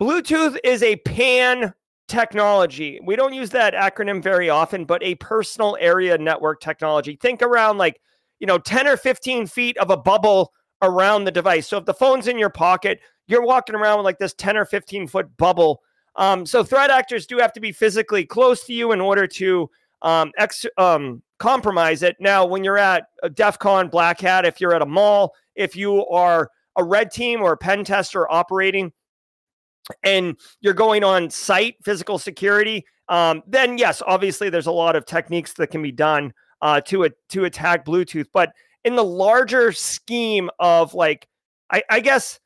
Bluetooth is a PAN technology. We don't use that acronym very often, but a personal area network technology. Think around like you know, 10 or 15 feet of a bubble around the device. So if the phone's in your pocket, you're walking around with like this 10 or 15 foot bubble. Um, so threat actors do have to be physically close to you in order to um, ex- um, compromise it. Now, when you're at a DEF CON Black Hat, if you're at a mall, if you are a red team or a pen tester operating, and you're going on site physical security, um, then yes, obviously there's a lot of techniques that can be done uh, to a, to attack Bluetooth. But in the larger scheme of like, I, I guess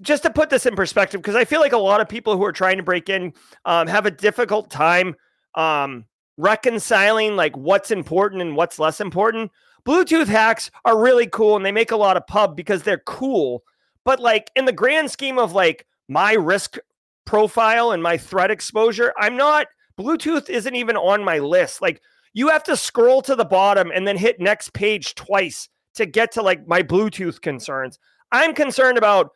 just to put this in perspective, because I feel like a lot of people who are trying to break in um, have a difficult time um, reconciling like what's important and what's less important. Bluetooth hacks are really cool and they make a lot of pub because they're cool. But like in the grand scheme of like my risk profile and my threat exposure, I'm not, Bluetooth isn't even on my list. Like you have to scroll to the bottom and then hit next page twice to get to like my Bluetooth concerns. I'm concerned about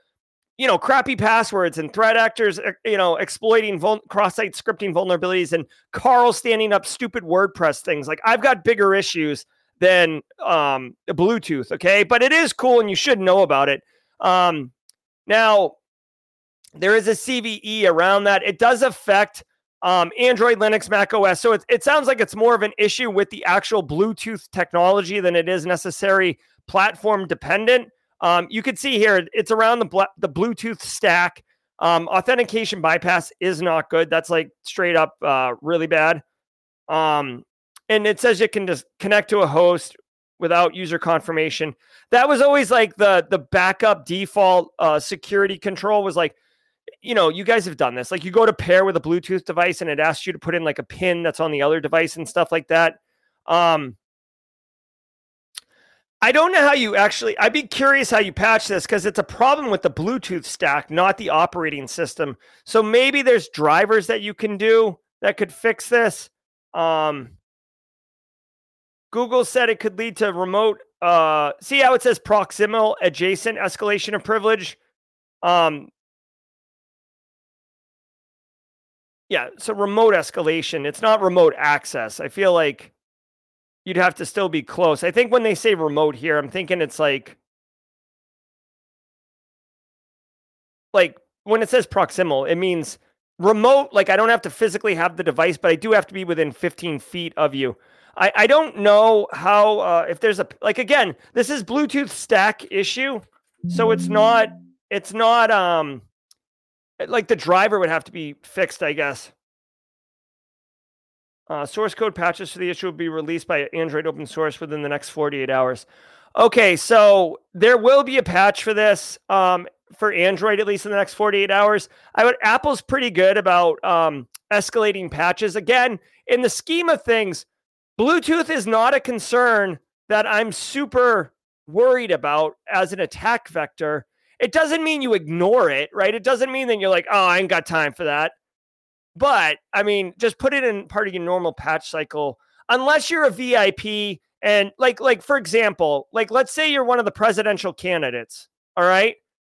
you know, crappy passwords and threat actors, eh, you know, exploiting vul- cross-site scripting vulnerabilities and Carl standing up stupid WordPress things. Like I've got bigger issues than um, Bluetooth. Okay, but it is cool and you should know about it. Um, now, there is a CVE around that. It does affect um, Android, Linux, Mac OS. So it, it sounds like it's more of an issue with the actual Bluetooth technology than it is necessary platform dependent. Um, you can see here it's around the bl- the Bluetooth stack. Um, authentication bypass is not good. That's like straight up uh, really bad. Um, and it says you can just connect to a host without user confirmation. That was always like the the backup default uh, security control was like, you know, you guys have done this. Like you go to pair with a Bluetooth device and it asks you to put in like a pin that's on the other device and stuff like that. Um, I don't know how you actually, I'd be curious how you patch this because it's a problem with the Bluetooth stack, not the operating system. So maybe there's drivers that you can do that could fix this. Um, Google said it could lead to remote, uh, see how it says proximal adjacent escalation of privilege? Um, yeah, so remote escalation. It's not remote access. I feel like you'd have to still be close. I think when they say remote here, I'm thinking it's like like when it says proximal, it means remote. Like I don't have to physically have the device, but I do have to be within 15 feet of you. I, I don't know how uh, if there's a like again, this is Bluetooth stack issue, so it's not it's not um like the driver would have to be fixed, I guess. Uh, source code patches for the issue will be released by Android open source within the next 48 hours. Okay, so there will be a patch for this um, for Android at least in the next 48 hours. I would Apple's pretty good about um, escalating patches. Again, in the scheme of things, Bluetooth is not a concern that I'm super worried about as an attack vector. It doesn't mean you ignore it, right? It doesn't mean that you're like, oh, I ain't got time for that. But I mean, just put it in part of your normal patch cycle, unless you're a VIP and like like for example, like let's say you're one of the presidential candidates. All right.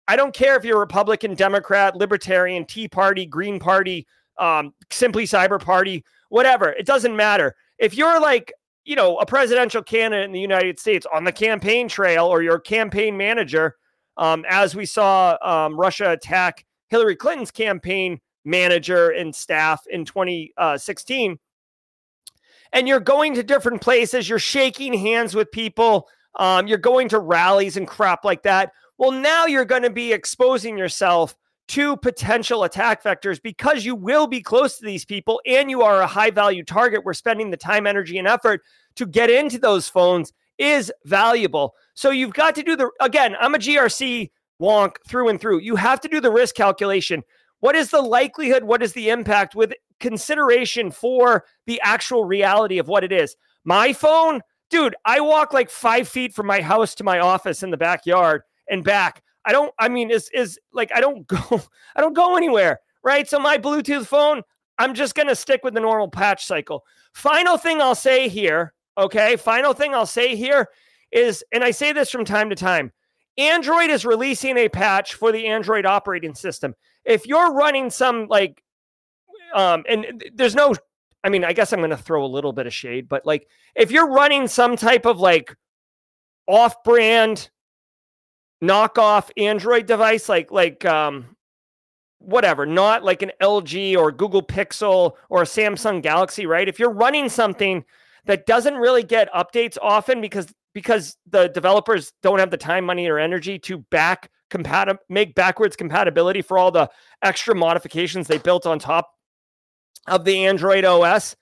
I don't care if you're Republican, Democrat, Libertarian, Tea Party, Green Party, um, Simply Cyber Party, whatever. It doesn't matter. If you're like, you know, a presidential candidate in the United States on the campaign trail or your campaign manager, um, as we saw um, Russia attack Hillary Clinton's campaign manager and staff in 2016. And you're going to different places, you're shaking hands with people, um, you're going to rallies and crap like that. Well, now you're going to be exposing yourself to potential attack vectors because you will be close to these people and you are a high value target. We're spending the time, energy, and effort to get into those phones is valuable. So you've got to do the, again, I'm a GRC wonk through and through. You have to do the risk calculation. What is the likelihood? What is the impact with consideration for the actual reality of what it is? My phone, dude, I walk like five feet from my house to my office in the backyard and back. I don't, I mean, is is like I don't [laughs] go, I don't go anywhere, right? So my Bluetooth phone, I'm just gonna stick with the normal patch cycle. Final thing I'll say here, okay? Final thing I'll say here is, and I say this from time to time, Android is releasing a patch for the Android operating system if you're running some like um and there's no I mean, I guess I'm going to throw a little bit of shade, but like if you're running some type of like off-brand knockoff Android device, like like um, whatever, not like an LG or Google Pixel or a Samsung Galaxy, right? If you're running something that doesn't really get updates often because because the developers don't have the time, money, or energy to back compatible make backwards compatibility for all the extra modifications they built on top of the Android OS,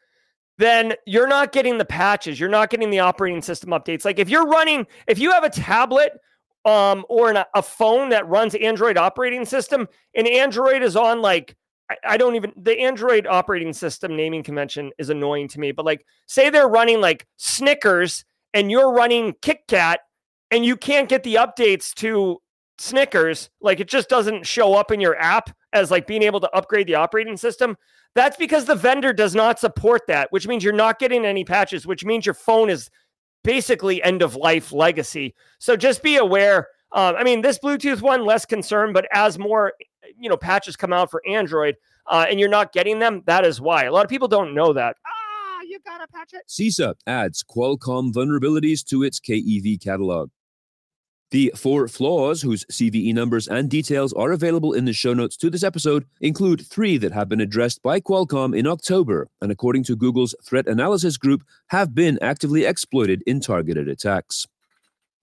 then you're not getting the patches. You're not getting the operating system updates. Like if you're running, if you have a tablet um, or an, a phone that runs Android operating system, and Android is on like I, don't even the Android operating system naming convention is annoying to me. But like, say they're running like Snickers and you're running KitKat, and you can't get the updates to Snickers, like it just doesn't show up in your app as like being able to upgrade the operating system. That's because the vendor does not support that, which means you're not getting any patches, which means your phone is basically end of life legacy. So just be aware. Uh, I mean, this Bluetooth one less concerned, but as more you know patches come out for Android uh, and you're not getting them, that is why. A lot of people don't know that. Ah, you gotta patch it. CISA adds Qualcomm vulnerabilities to its KEV catalog. The four flaws, whose CVE numbers and details are available in the show notes to this episode, include three that have been addressed by Qualcomm in October and, according to Google's threat analysis group, have been actively exploited in targeted attacks.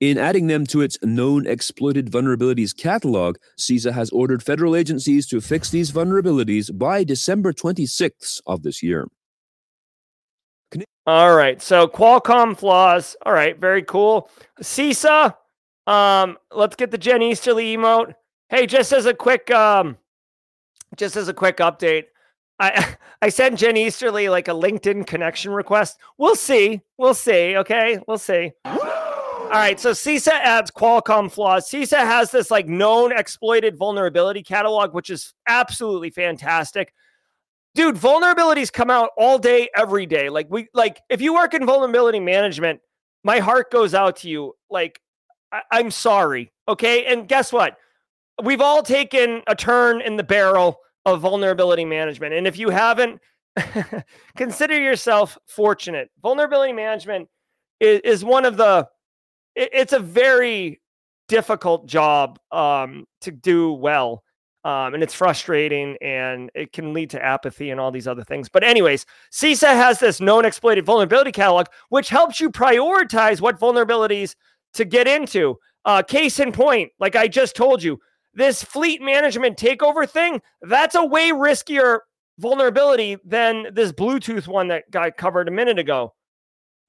In adding them to its known exploited vulnerabilities catalog, CISA has ordered federal agencies to fix these vulnerabilities by December 26th of this year. All right. So Qualcomm flaws. All right. Very cool. CISA. Um, let's get the Jen Easterly emote. Hey, just as a quick um, just as a quick update, I [laughs] I sent Jen Easterly like a LinkedIn connection request. We'll see. We'll see. Okay, we'll see. All right, so CISA adds Qualcomm flaws. CISA has this like known exploited vulnerability catalog, which is absolutely fantastic. Dude, vulnerabilities come out all day, every day. Like we like if you work in vulnerability management, my heart goes out to you. Like I- I'm sorry. Okay. And guess what? We've all taken a turn in the barrel of vulnerability management. And if you haven't, [laughs] consider yourself fortunate. Vulnerability management is, is one of the, it, it's a very difficult job um, to do well. Um, and it's frustrating and it can lead to apathy and all these other things. But, anyways, CISA has this known exploited vulnerability catalog, which helps you prioritize what vulnerabilities to get into. Uh, case in point, like I just told you, this fleet management takeover thing, that's a way riskier vulnerability than this Bluetooth one that got covered a minute ago.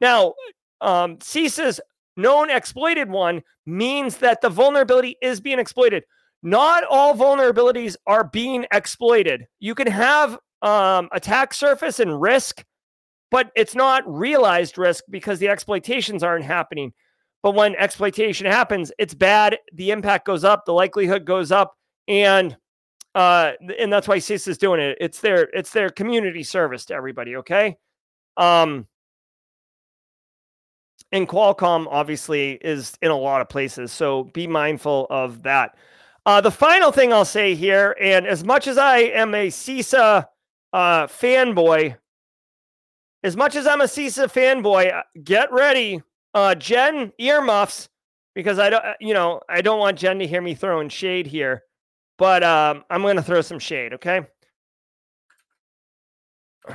Now, um, CISA's known exploited one means that the vulnerability is being exploited. Not all vulnerabilities are being exploited. You can have um, attack surface and risk, but it's not realized risk because the exploitations aren't happening. But when exploitation happens, it's bad. The impact goes up, the likelihood goes up, and uh, and that's why CISA is doing it. It's their it's their community service to everybody. Okay. Um, and Qualcomm obviously is in a lot of places, so be mindful of that. Uh, the final thing I'll say here, and as much as I am a CISA uh, fanboy, as much as I'm a CISA fanboy, uh, get ready uh, Jen earmuffs because I don't, uh, you know, I don't want Jen to hear me throwing shade here, but um, I'm going to throw some shade. Okay. [sighs]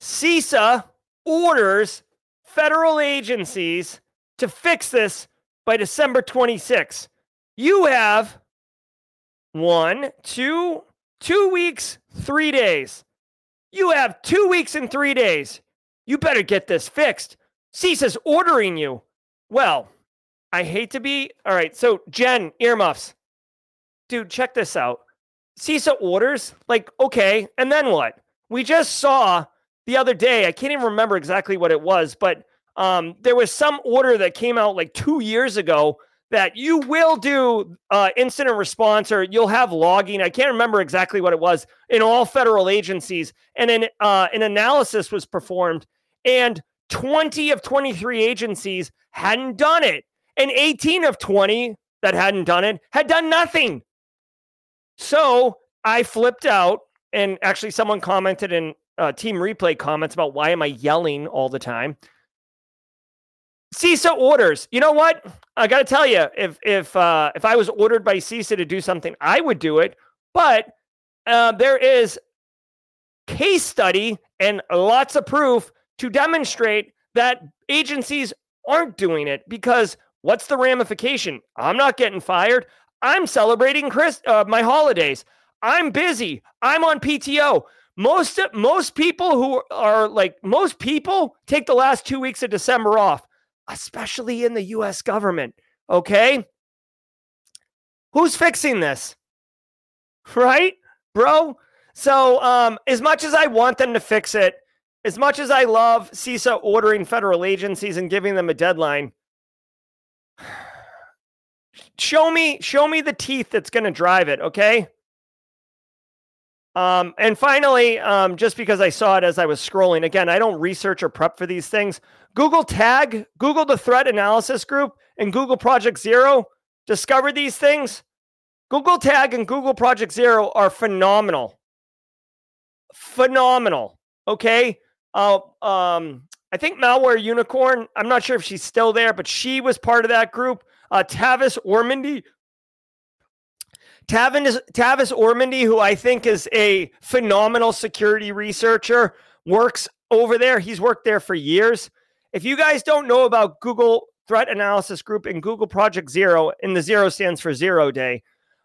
CISA orders federal agencies to fix this by December 26. You have one, two, two weeks, three days. You have two weeks and three days. You better get this fixed. CISA's ordering you. Well, I hate to be. All right. So, Jen, earmuffs. Dude, check this out. CISA orders, like, okay. And then what? We just saw the other day, I can't even remember exactly what it was, but um, there was some order that came out like two years ago that you will do uh, incident response or you'll have logging. I can't remember exactly what it was in all federal agencies. And an, uh, an analysis was performed, and 20 of 23 agencies hadn't done it. And 18 of 20 that hadn't done it had done nothing. So I flipped out, and actually, someone commented in uh, team replay comments about why am I yelling all the time. CISA orders. You know what? I got to tell you, if if uh, if I was ordered by CISA to do something, I would do it. But uh, there is case study and lots of proof to demonstrate that agencies aren't doing it because what's the ramification? I'm not getting fired. I'm celebrating Chris uh, my holidays. I'm busy. I'm on PTO. Most most people who are like most people take the last 2 weeks of December off, especially in the US government, okay? Who's fixing this? [laughs] Right? Bro, so um as much as I want them to fix it, as much as I love CISA ordering federal agencies and giving them a deadline, [sighs] show me show me the teeth that's going to drive it, okay? Um, and finally, um, just because I saw it as I was scrolling, again, I don't research or prep for these things. Google Tag, Google the Threat Analysis Group, and Google Project Zero discovered these things. Google Tag and Google Project Zero are phenomenal. Phenomenal. Okay. Uh, um, I think Malware Unicorn, I'm not sure if she's still there, but she was part of that group. Uh, Tavis Ormandy. Tavis, Tavis Ormandy, who I think is a phenomenal security researcher, works over there. He's worked there for years. If you guys don't know about Google Threat Analysis Group and Google Project Zero, and the zero stands for zero day,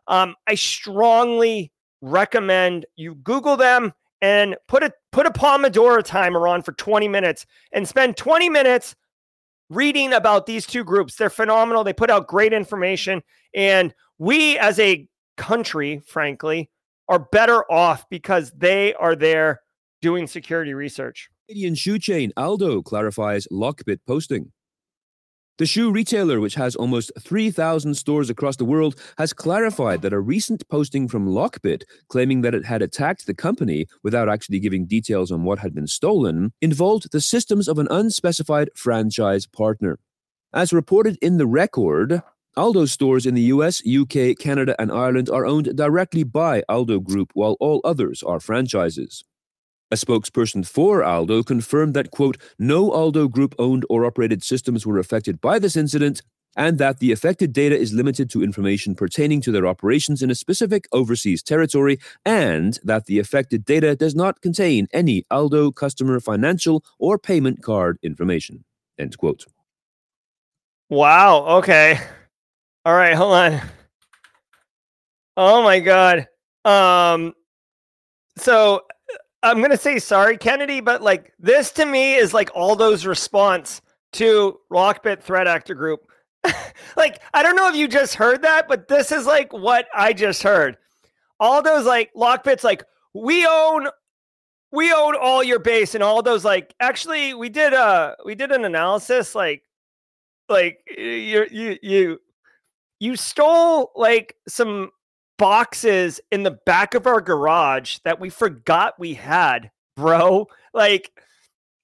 um, I strongly recommend you Google them and put a put a Pomodoro timer on for 20 minutes and spend 20 minutes reading about these two groups. They're phenomenal. They put out great information and we as a country, frankly, are better off because they are there doing security research. Canadian shoe chain Aldo clarifies Lockbit posting. The shoe retailer, which has almost 3,000 stores across the world, has clarified that a recent posting from Lockbit claiming that it had attacked the company without actually giving details on what had been stolen involved the systems of an unspecified franchise partner. As reported in the record, Aldo stores in the US, UK, Canada, and Ireland are owned directly by Aldo Group, while all others are franchises. A spokesperson for Aldo confirmed that, quote, no Aldo Group owned or operated systems were affected by this incident, and that the affected data is limited to information pertaining to their operations in a specific overseas territory, and that the affected data does not contain any Aldo customer financial or payment card information. End quote. Wow. Okay. All right. Hold on. Oh my God. Um, so I'm gonna say sorry, Kennedy, but like this to me is like Aldo's response to Lockbit Threat Actor Group. [laughs] like I don't know if you just heard that, but this is like what I just heard. Aldo's like Lockbit's like we own we own all your base, and all those like actually we did uh we did an analysis like like you you you you stole like some boxes in the back of our garage that we forgot we had, bro. Like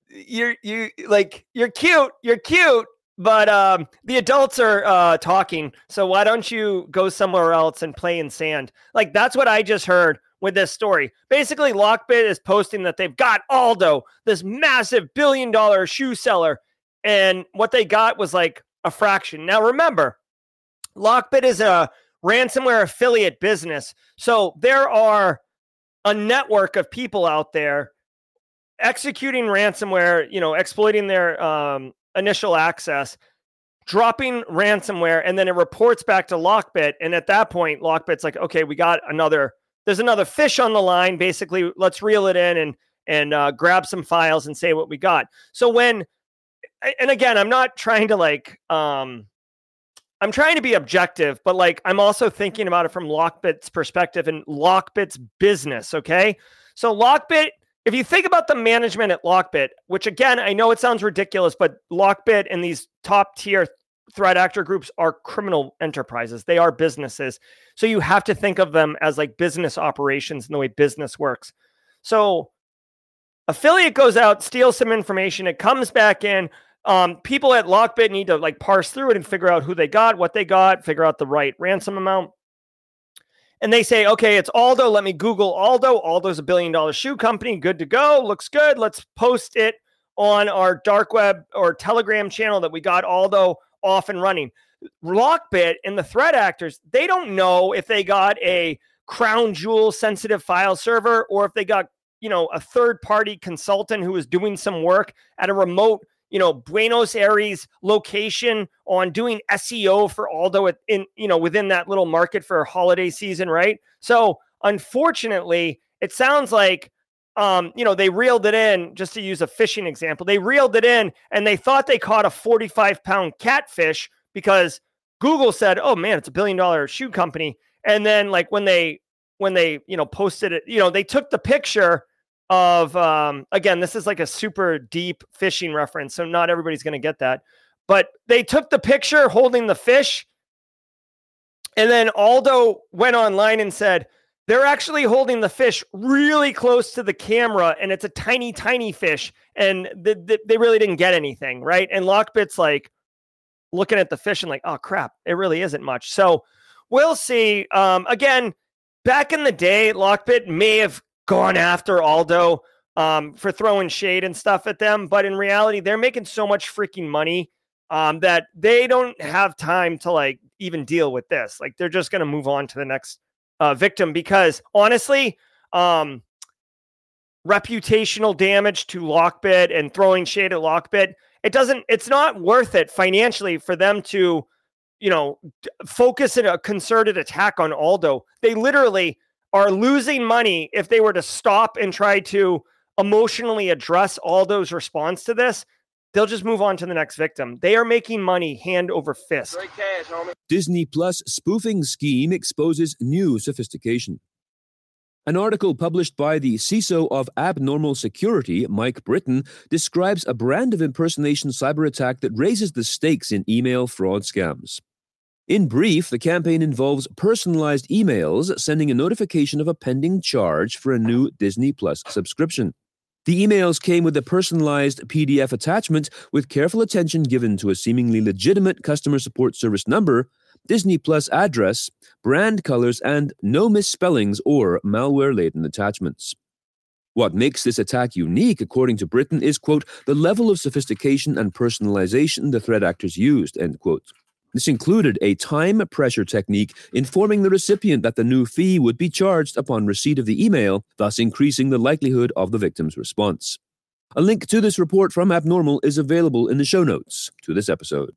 you're you like you're cute, you're cute, but um the adults are uh talking. So why don't you go somewhere else and play in sand? Like that's what I just heard with this story. Basically, Lockbit is posting that they've got Aldo, this massive billion dollar shoe seller, and what they got was like a fraction. Now remember, Lockbit is a ransomware affiliate business. So there are a network of people out there executing ransomware, you know, exploiting their um, initial access, dropping ransomware, and then it reports back to Lockbit. And at that point, Lockbit's like, okay, we got another. There's another fish on the line. Basically, let's reel it in and and uh, grab some files and say what we got. So when, and again, I'm not trying to like um, I'm trying to be objective, but like I'm also mm-hmm. thinking about it from Lockbit's perspective and Lockbit's business. Okay. So, Lockbit, if you think about the management at Lockbit, which again, I know it sounds ridiculous, but Lockbit and these top tier threat actor groups are criminal enterprises. They are businesses. So, you have to think of them as like business operations and the way business works. So, affiliate goes out, steals some information, it comes back in um, people at Lockbit need to like parse through it and figure out who they got, what they got, figure out the right ransom amount. And they say, okay, it's Aldo. Let me Google Aldo. Aldo's a billion dollar shoe company. Good to go. Looks good. Let's post it on our dark web or Telegram channel that we got Aldo off and running. Lockbit and the threat actors, they don't know if they got a crown jewel sensitive file server or if they got, you know, a third party consultant who was doing some work at a remote, you know, Buenos Aires location on doing SEO for Aldo in, you know, within that little market for holiday season, right? So, unfortunately, it sounds like um, you know, they reeled it in, just to use a fishing example, they reeled it in and they thought they caught a 45 pound catfish because Google said, oh man, it's a billion dollar shoe company. And then like when they, when they, you know, posted it, you know, they took the picture of, um, again, this is like a super deep fishing reference. So not everybody's going to get that, but they took the picture holding the fish. And then Aldo went online and said, they're actually holding the fish really close to the camera and it's a tiny tiny fish and th- th- they really didn't get anything right and lockbit's like looking at the fish and like oh crap it really isn't much so we'll see um, again back in the day lockbit may have gone after aldo um, for throwing shade and stuff at them but in reality they're making so much freaking money um, that they don't have time to like even deal with this like they're just going to move on to the next uh, victim because honestly, um, reputational damage to Lockbit and throwing shade at Lockbit, it doesn't, it's not worth it financially for them to, you know, focus in a concerted attack on Aldo. They literally are losing money if they were to stop and try to emotionally address all those response to this they'll just move on to the next victim. They are making money hand over fist. Cash, Disney Plus spoofing scheme exposes new sophistication. An article published by the CISO of Abnormal Security, Mike Britton, describes a brand of impersonation cyber attack that raises the stakes in email fraud scams. In brief, the campaign involves personalized emails sending a notification of a pending charge for a new Disney Plus subscription. The emails came with a personalized PDF attachment with careful attention given to a seemingly legitimate customer support service number, Disney Plus address, brand colors, and no misspellings or malware laden attachments. What makes this attack unique, according to Britton, is, quote, the level of sophistication and personalization the threat actors used, end quote. This included a time pressure technique informing the recipient that the new fee would be charged upon receipt of the email, thus increasing the likelihood of the victim's response. A link to this report from Abnormal is available in the show notes to this episode.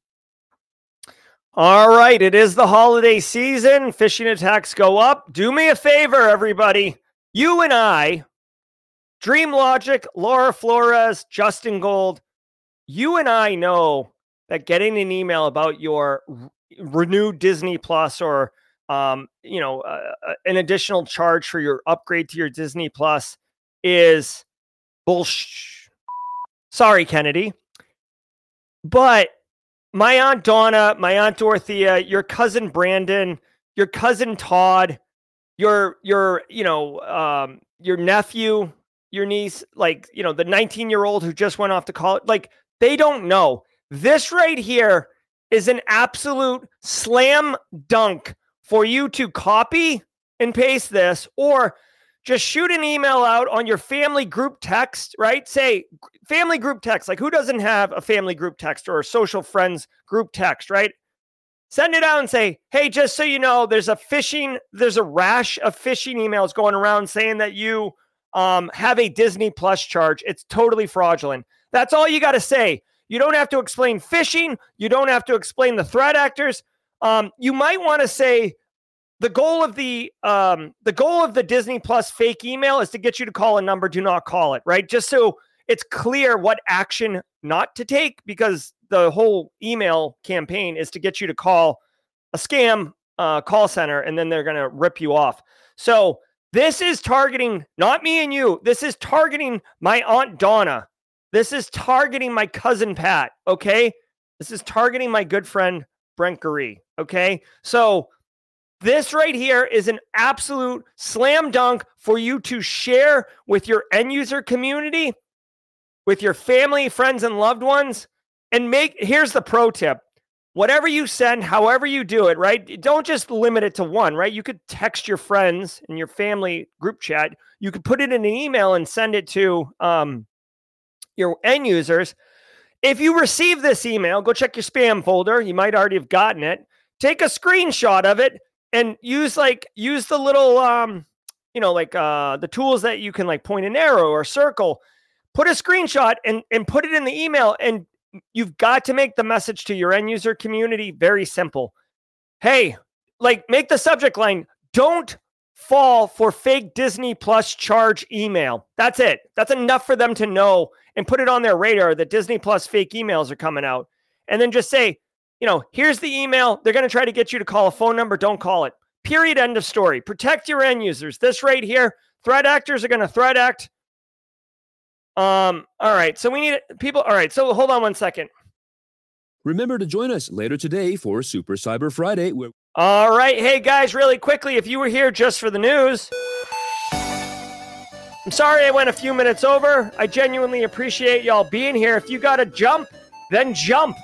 All right, it is the holiday season. Phishing attacks go up. Do me a favor, everybody. You and I, Dream Logic, Laura Flores, Justin Gold, you and I know that getting an email about your renewed Disney Plus or um, you know uh, uh, an additional charge for your upgrade to your Disney Plus is bullshit. Sorry, Kennedy, but my aunt Donna, my aunt Dorothea, your cousin Brandon, your cousin Todd, your your you know um, your nephew, your niece, like you know the 19 year old who just went off to college, like they don't know this right here is an absolute slam dunk for you to copy and paste this or just shoot an email out on your family group text, right? Say family group text. Like who doesn't have a family group text or a social friends group text, right? Send it out and say, hey, just so you know, there's a phishing, there's a rash of phishing emails going around saying that you um, have a Disney Plus charge. It's totally fraudulent. That's all you got to say. You don't have to explain phishing. You don't have to explain the threat actors. Um, you might want to say the goal of the um, the goal of the Disney Plus fake email is to get you to call a number. Do not call it. Right, just so it's clear what action not to take because the whole email campaign is to get you to call a scam uh, call center and then they're going to rip you off. So this is targeting not me and you. This is targeting my aunt Donna this is targeting my cousin Pat. Okay. This is targeting my good friend Brent Gary. Okay. So this right here is an absolute slam dunk for you to share with your end user community, with your family, friends, and loved ones. And make here's the pro tip whatever you send, however you do it, right? Don't just limit it to one, right? You could text your friends and your family group chat. You could put it in an email and send it to um, your end users. If you receive this email, go check your spam folder. You might already have gotten it. Take a screenshot of it and use like use the little um you know like uh the tools that you can like point an arrow or circle. Put a screenshot and and put it in the email and you've got to make the message to your end user community very simple. Hey, like make the subject line don't fall for fake Disney Plus charge email. That's it. That's enough for them to know and put it on their radar that Disney Plus fake emails are coming out. And then just say, you know, here's the email. They're going to try to get you to call a phone number. Don't call it. Period. End of story. Protect your end users. This right here, threat actors are going to threat act. Um, all right. So we need people. All right. So hold on one second. Remember to join us later today for Super Cyber Friday. Where- All right. Hey, guys, really quickly, if you were here just for the news, I'm sorry I went a few minutes over. I genuinely appreciate y'all being here. If you got to jump, then jump.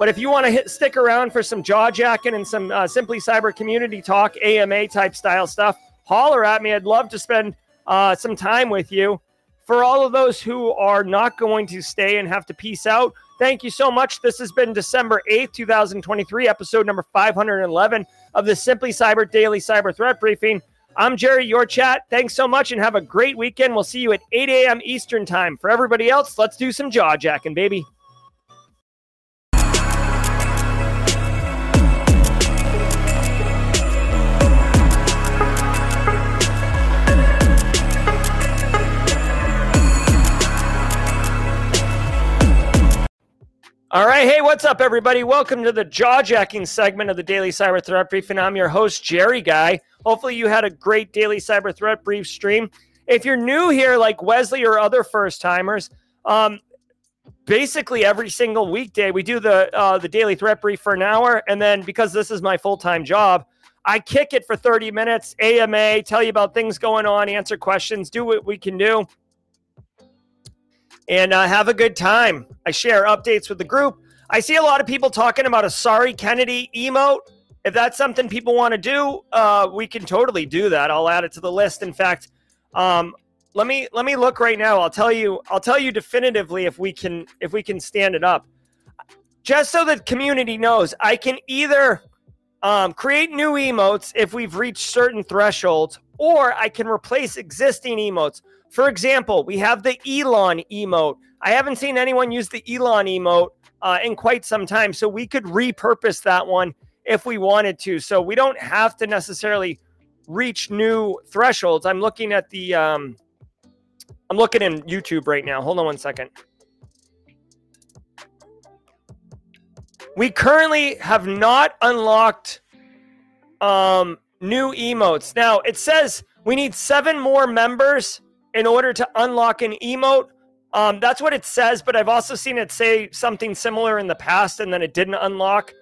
But if you want to stick around for some jaw jacking and some uh, Simply Cyber community talk, AMA type style stuff, holler at me. I'd love to spend uh, some time with you. For all of those who are not going to stay and have to peace out, thank you so much. This has been December 8th, 2023, episode number 511 of the Simply Cyber Daily Cyber Threat Briefing. I'm Jerry, your chat. Thanks so much and have a great weekend. We'll see you at 8 a.m. Eastern Time. For everybody else, let's do some jaw jacking, baby. All right. Hey, what's up, everybody? Welcome to the jaw jacking segment of the Daily Cyber Threat Briefing. I'm your host, Jerry Guy. Hopefully, you had a great Daily Cyber Threat Brief stream. If you're new here, like Wesley or other first timers, um, basically every single weekday we do the uh, the Daily Threat Brief for an hour, and then because this is my full time job, I kick it for 30 minutes. AMA, tell you about things going on, answer questions, do what we can do and uh, have a good time. I share updates with the group. I see a lot of people talking about a sorry Kennedy emote. If that's something people want to do, uh, we can totally do that. I'll add it to the list. In fact, um, let me let me look right now. I'll tell you. I'll tell you definitively if we can if we can stand it up. Just so the community knows, I can either um, create new emotes if we've reached certain thresholds, or I can replace existing emotes. For example, we have the Elon emote. I haven't seen anyone use the Elon emote uh, in quite some time, so we could repurpose that one if we wanted to. So we don't have to necessarily reach new thresholds. I'm looking at the um, I'm looking in YouTube right now. Hold on one second. We currently have not unlocked um, new emotes. Now it says we need seven more members in order to unlock an emote. Um, that's what it says, but I've also seen it say something similar in the past and then it didn't unlock.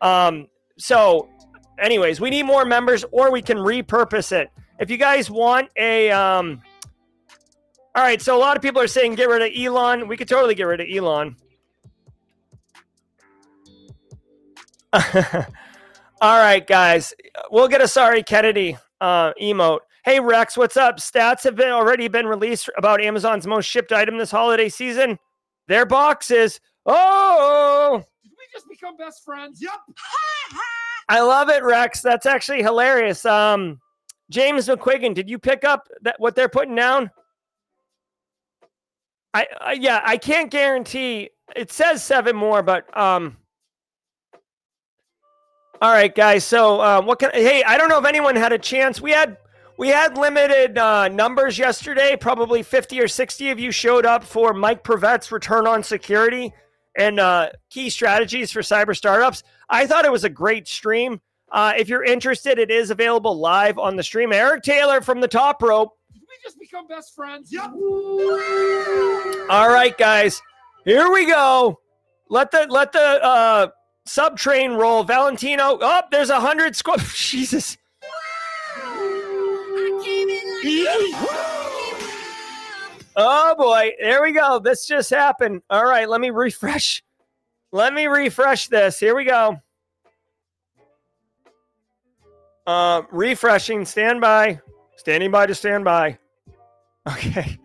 Um, so, anyways, we need more members or we can repurpose it. If you guys want a. Um, all right, so a lot of people are saying get rid of Elon. We could totally get rid of Elon. [laughs] all right, guys. We'll get a sorry Kennedy uh, emote. Hey Rex, what's up? Stats have been already been released about Amazon's most shipped item this holiday season. Their boxes. Oh, Did we just become best friends? Yep. [laughs] I love it, Rex. That's actually hilarious. Um, James McQuiggan, did you pick up that what they're putting down? I, I yeah, I can't guarantee. It says seven more, but um. All right, guys. So, uh, what can? Hey, I don't know if anyone had a chance. We had we had limited uh, numbers yesterday. Probably 50 or 60 of you showed up for Mike Privette's return on security and uh, key strategies for cyber startups. I thought it was a great stream. Uh, if you're interested, it is available live on the stream. Eric Taylor from the top rope. Did we just become best friends? Yep. All right, guys, here we go. Let the let the uh, sub train roll. Valentino. Oh, there's a hundred squad. [laughs] Jesus. [laughs] Oh boy, there we go. This just happened. All right, let me refresh. Let me refresh this. Here we go. Uh, refreshing. Stand by. Standing by to stand by. [laughs] Okay.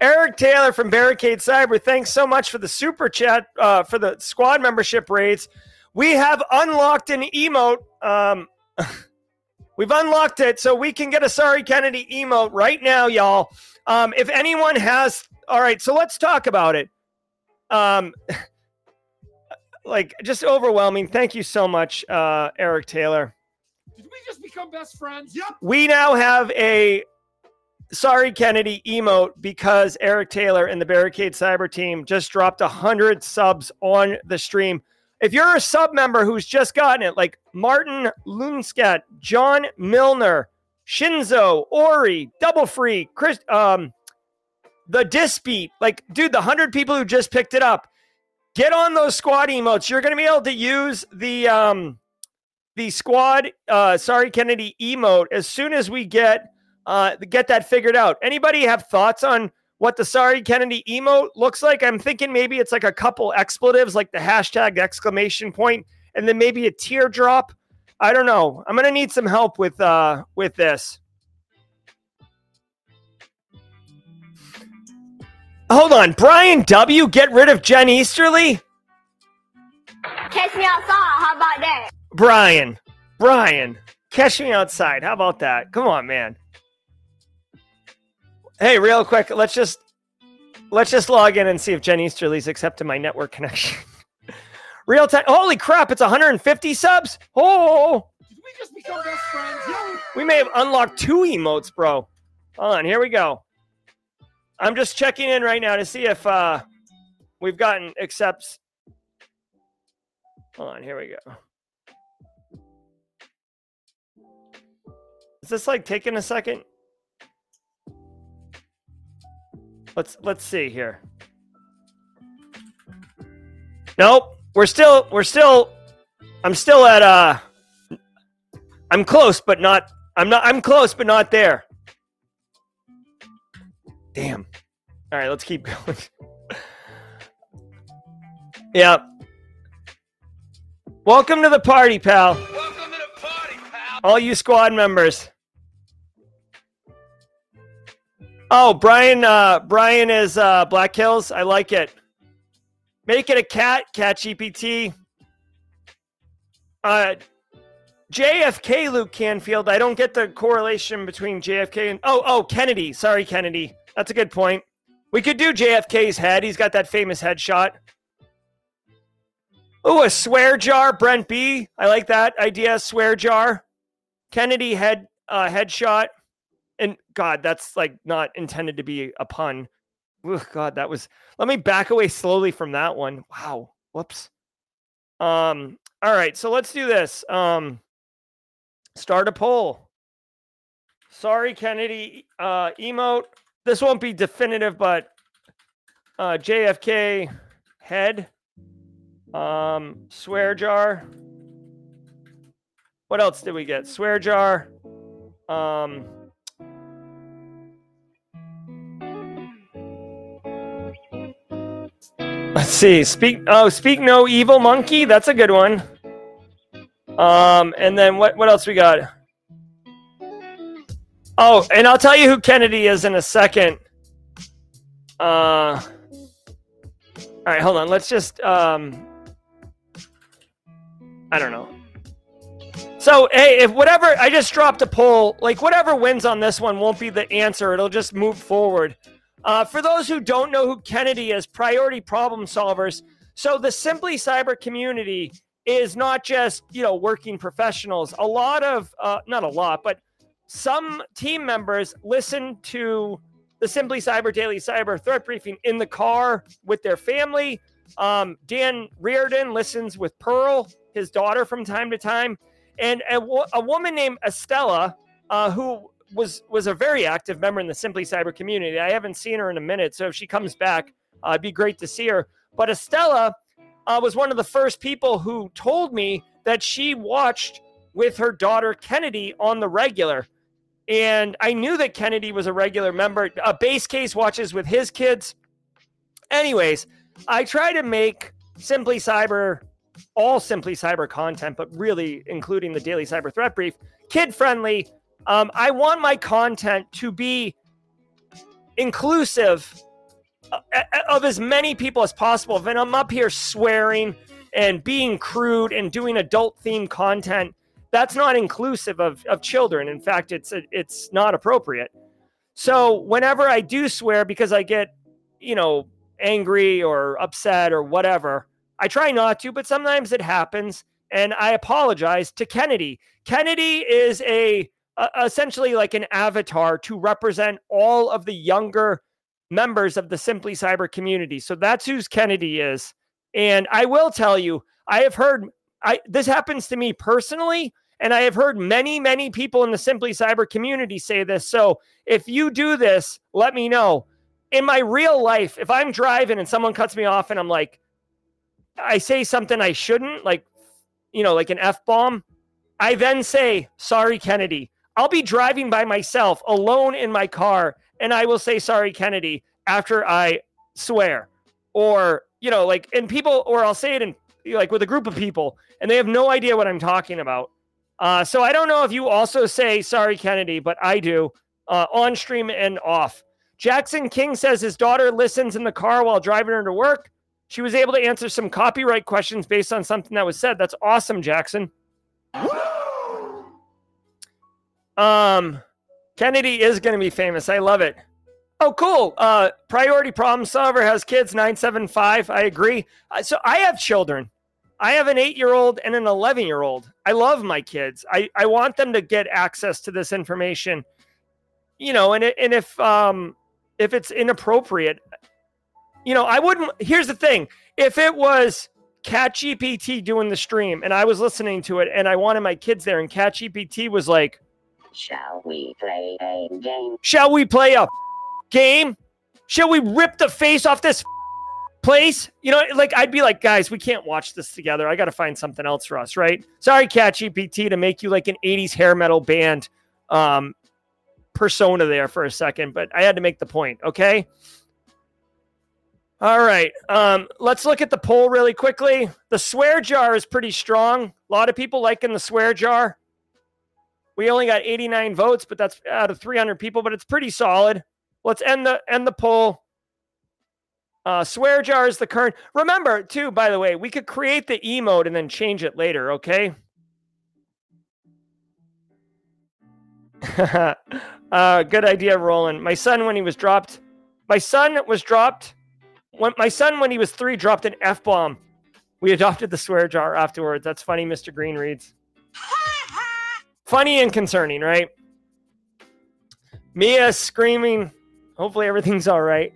Eric Taylor from Barricade Cyber, thanks so much for the super chat uh, for the squad membership rates. We have unlocked an emote. Um, [laughs] we've unlocked it so we can get a Sorry Kennedy emote right now, y'all. Um, if anyone has, all right, so let's talk about it. Um, [laughs] like just overwhelming. Thank you so much, uh, Eric Taylor. Did we just become best friends? Yep. We now have a sorry Kennedy emote because Eric Taylor and the Barricade Cyber team just dropped a hundred subs on the stream. If you're a sub member who's just gotten it, like Martin Lunskat, John Milner, Shinzo, Ori, Double Free, Chris, um, the Disbeat, like, dude, the hundred people who just picked it up, get on those squad emotes. You're going to be able to use the um, the squad. Uh, sorry, Kennedy emote as soon as we get uh, get that figured out. Anybody have thoughts on what the sorry Kennedy emote looks like? I'm thinking maybe it's like a couple expletives, like the hashtag exclamation point, and then maybe a teardrop. I don't know. I'm gonna need some help with uh with this. Hold on, Brian W. Get rid of Jen Easterly. Catch me outside. How about that? Brian, Brian, catch me outside. How about that? Come on, man. Hey, real quick, let's just let's just log in and see if Jen Easterly's accepted my network connection. [laughs] real time. Holy crap! It's 150 subs. Oh, Did we just become best friends? We may have unlocked two emotes, bro. Hold on, here we go. I'm just checking in right now to see if uh we've gotten accepts. Hold on, here we go. Is this like taking a second? Let's let's see here. Nope. We're still we're still I'm still at uh I'm close but not I'm not I'm close but not there. Damn. All right, let's keep [laughs] going. yeah. Welcome to the party, pal. Welcome to the party, pal. All you squad members. Oh, Brian uh Brian is uh Black Hills. I like it. Make it a cat, cat GPT. Uh JFK Luke Canfield. I don't get the correlation between JFK and oh oh Kennedy. Sorry, Kennedy. That's a good point. We could do JFK's head. He's got that famous headshot. Oh, a swear jar, Brent B. I like that idea. Swear jar. Kennedy head uh, headshot. And God, that's like not intended to be a pun. Ugh, God, that was. Let me back away slowly from that one. Wow. Whoops. Um. All right. So let's do this. Um. Start a poll. Sorry, Kennedy. Uh, emote. This won't be definitive, but uh, JFK head. Um, swear jar. What else did we get? Swear jar. Um, let's see. Speak. Oh, speak no evil monkey. That's a good one. Um, and then what? What else we got? Oh, and I'll tell you who Kennedy is in a second. Uh, all right, hold on. Let's just um, I don't know. So, hey, if whatever I just dropped a poll, like whatever wins on this one won't be the answer. It'll just move forward. Uh, for those who don't know who Kennedy is, priority problem solvers. So the Simply Cyber community is not just you know working professionals. A lot of uh, not a lot, but some team members listen to the Simply Cyber Daily Cyber Threat Briefing in the car with their family. Um, Dan Reardon listens with Pearl, his daughter, from time to time, and a, a woman named Estella, uh, who was was a very active member in the Simply Cyber community. I haven't seen her in a minute, so if she comes back, uh, it'd be great to see her. But Estella uh, was one of the first people who told me that she watched with her daughter Kennedy on the regular. And I knew that Kennedy was a regular member. A base case watches with his kids. Anyways, I try to make Simply Cyber, all Simply Cyber content, but really including the daily cyber threat brief, kid friendly. Um, I want my content to be inclusive uh, of as many people as possible. If I'm up here swearing and being crude and doing adult themed content, that's not inclusive of, of children. In fact, it's it's not appropriate. So whenever I do swear because I get, you know, angry or upset or whatever, I try not to, but sometimes it happens and I apologize to Kennedy. Kennedy is a, essentially like an avatar to represent all of the younger members of the Simply Cyber community. So that's who's Kennedy is. And I will tell you, I have heard I this happens to me personally, and I have heard many, many people in the Simply Cyber community say this. So if you do this, let me know. In my real life, if I'm driving and someone cuts me off and I'm like, I say something I shouldn't, like, you know, like an F bomb, I then say, sorry, Kennedy. I'll be driving by myself alone in my car and I will say sorry, Kennedy, after I swear. Or, you know, like, and people, or I'll say it in like with a group of people and they have no idea what I'm talking about. Uh, so I don't know if you also say sorry, Kennedy, but I do uh, on stream and off. Jackson King says his daughter listens in the car while driving her to work. She was able to answer some copyright questions based on something that was said. That's awesome, Jackson. Um, Kennedy is going to be famous. I love it. Oh, cool. Uh, priority problem solver has kids 975. I agree. Uh, so I have children. I have an eight year old and an 11 year old. I love my kids. I, I want them to get access to this information, you know, and, and if, um, if it's inappropriate, you know, I wouldn't. Here's the thing if it was ChatGPT doing the stream and I was listening to it and I wanted my kids there and ChatGPT was like, Shall we play a game? Shall we play a game? Shall we rip the face off this place? You know, like I'd be like, guys, we can't watch this together. I got to find something else for us, right? Sorry, ChatGPT, to make you like an 80s hair metal band um, persona there for a second, but I had to make the point, okay? All right. Um, let's look at the poll really quickly. The swear jar is pretty strong. A lot of people liking the swear jar. We only got 89 votes, but that's out of 300 people, but it's pretty solid. Let's end the end the poll. Uh, swear jar is the current. Remember, too, by the way, we could create the emote and then change it later, okay? [laughs] uh, good idea, Roland. My son, when he was dropped, my son was dropped. When my son, when he was three, dropped an F bomb. We adopted the swear jar afterwards. That's funny, Mr. Green reads. Funny and concerning, right? Mia screaming. Hopefully everything's all right.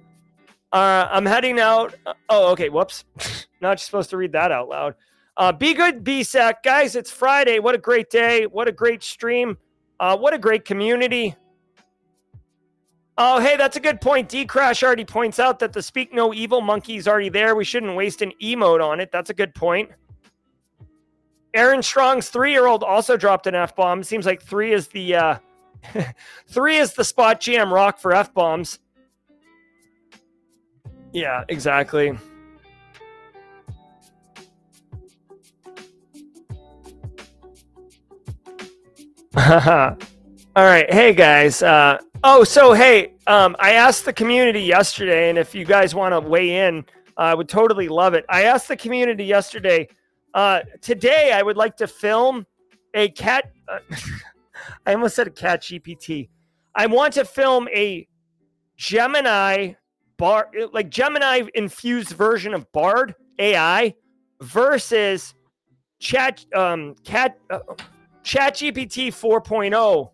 Uh, I'm heading out. Oh, okay. Whoops. [laughs] Not supposed to read that out loud. Uh, be good, BSAC. Guys, it's Friday. What a great day. What a great stream. Uh, what a great community. Oh, hey, that's a good point. D Crash already points out that the Speak No Evil monkey is already there. We shouldn't waste an emote on it. That's a good point. Aaron Strong's three-year-old also dropped an F bomb. Seems like three is the uh, [laughs] three is the spot GM rock for F bombs. Yeah, exactly. [laughs] All right, hey guys. Uh, oh, so hey, um, I asked the community yesterday, and if you guys want to weigh in, I would totally love it. I asked the community yesterday uh, today, I would like to film a cat. Uh, [laughs] I almost said a cat GPT. I want to film a Gemini Bard, like Gemini infused version of Bard AI versus Chat um Cat uh, Chat GPT 4.0.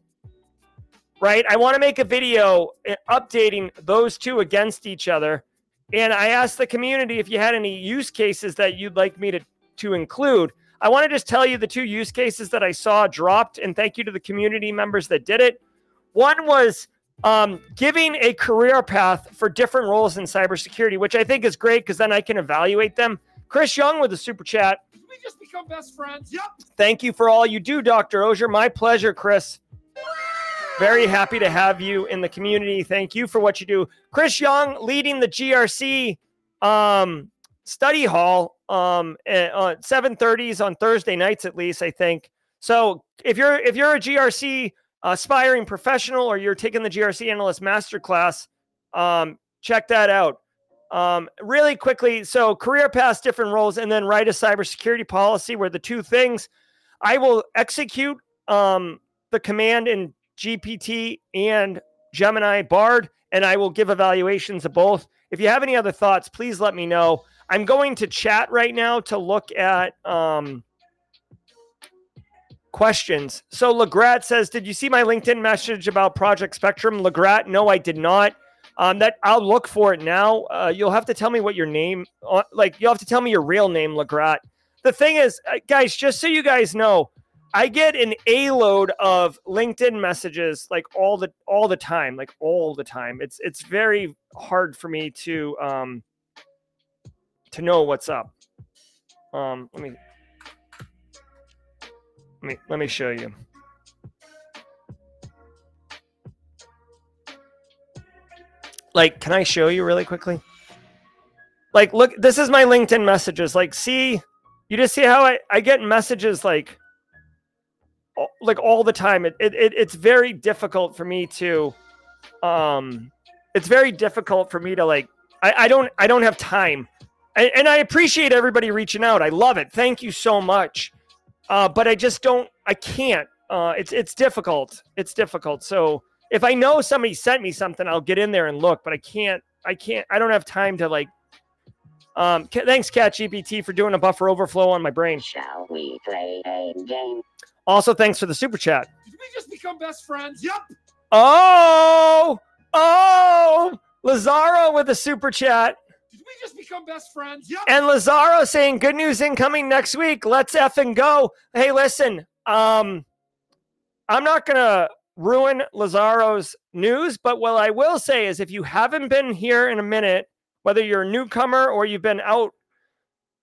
Right? I want to make a video uh, updating those two against each other. And I asked the community if you had any use cases that you'd like me to to include. I want to just tell you the two use cases that I saw dropped, and thank you to the community members that did it. One was um, giving a career path for different roles in cybersecurity, which I think is great because then I can evaluate them. Chris Young with a super chat. Did we just become best friends? Yep. Thank you for all you do, Dr. Auger. My pleasure, Chris. Very happy to have you in the community. Thank you for what you do. Chris Young leading the GRC um, study hall um eh, on 7:30s on Thursday nights at least I think. So if you're if you're a GRC aspiring professional or you're taking the GRC analyst masterclass, um check that out. Um, really quickly, so career paths, different roles, and then write a cybersecurity policy where the two things I will execute um, the command in GPT and Gemini Bard, and I will give evaluations of both. If you have any other thoughts, please let me know. I'm going to chat right now to look at um, questions. So Legrat says, "Did you see my LinkedIn message about Project Spectrum?" Legrat, no, I did not. Um, that I'll look for it now. Uh, you'll have to tell me what your name, uh, like you'll have to tell me your real name, Legrat. The thing is, uh, guys, just so you guys know, I get an a load of LinkedIn messages like all the all the time, like all the time. It's it's very hard for me to um to know what's up. Um, let me let me let me show you. Like, can I show you really quickly? Like, look, this is my LinkedIn messages. Like, see, you just see how I, I get messages like like all the time. It, it, it it's very difficult for me to um it's very difficult for me to like I, I don't I don't have time. And, and I appreciate everybody reaching out. I love it. Thank you so much. Uh, but I just don't I can't. Uh, it's it's difficult. It's difficult. So if I know somebody sent me something, I'll get in there and look, but I can't I can't I don't have time to like um, thanks, Cat GPT, for doing a buffer overflow on my brain. Shall we play a game? Also, thanks for the super chat. Did we just become best friends? Yep. Oh, oh, Lazaro with a super chat. Did we just become best friends? Yep. And Lazaro saying, "Good news incoming next week. Let's f and go." Hey, listen, um, I'm not gonna ruin Lazaro's news, but what I will say is, if you haven't been here in a minute whether you're a newcomer or you've been out,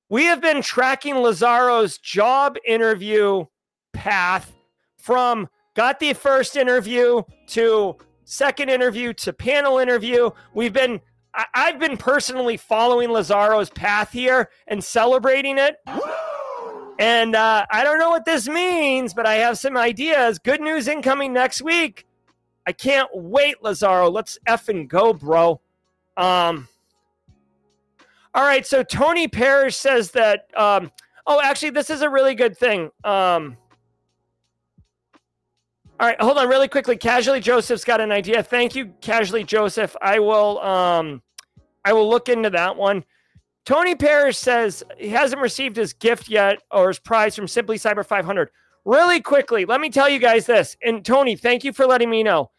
we have been tracking Lazaro's job interview path from got the first interview to second interview to panel interview. We've been I, have been personally following Lazaro's path here and celebrating it. And uh, I don't know what this means, but I have some ideas. Good news incoming next week. I can't wait, Lazaro. Let's effing go, bro. Um, all right. So Tony Parrish says that. Um, oh, actually, this is a really good thing. Um, all right, hold on really quickly. Casually Joseph's got an idea. Thank you, Casually Joseph. I will um I will look into that one. Tony Parrish says he hasn't received his gift yet or his prize from Simply Cyber 500. Really quickly, let me tell you guys this. And Tony, thank you for letting me know.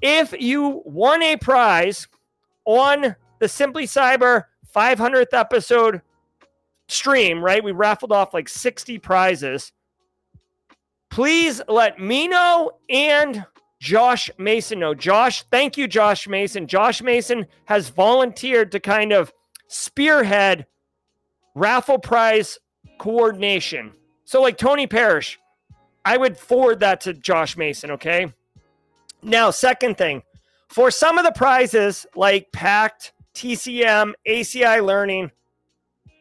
If you won a prize on the Simply Cyber 500th episode stream, right? We raffled off like 60 prizes. Please let me know and Josh Mason know. Josh, thank you, Josh Mason. Josh Mason has volunteered to kind of spearhead raffle prize coordination. So, like Tony Parrish, I would forward that to Josh Mason, okay? Now, second thing, for some of the prizes like Pact, TCM, ACI Learning.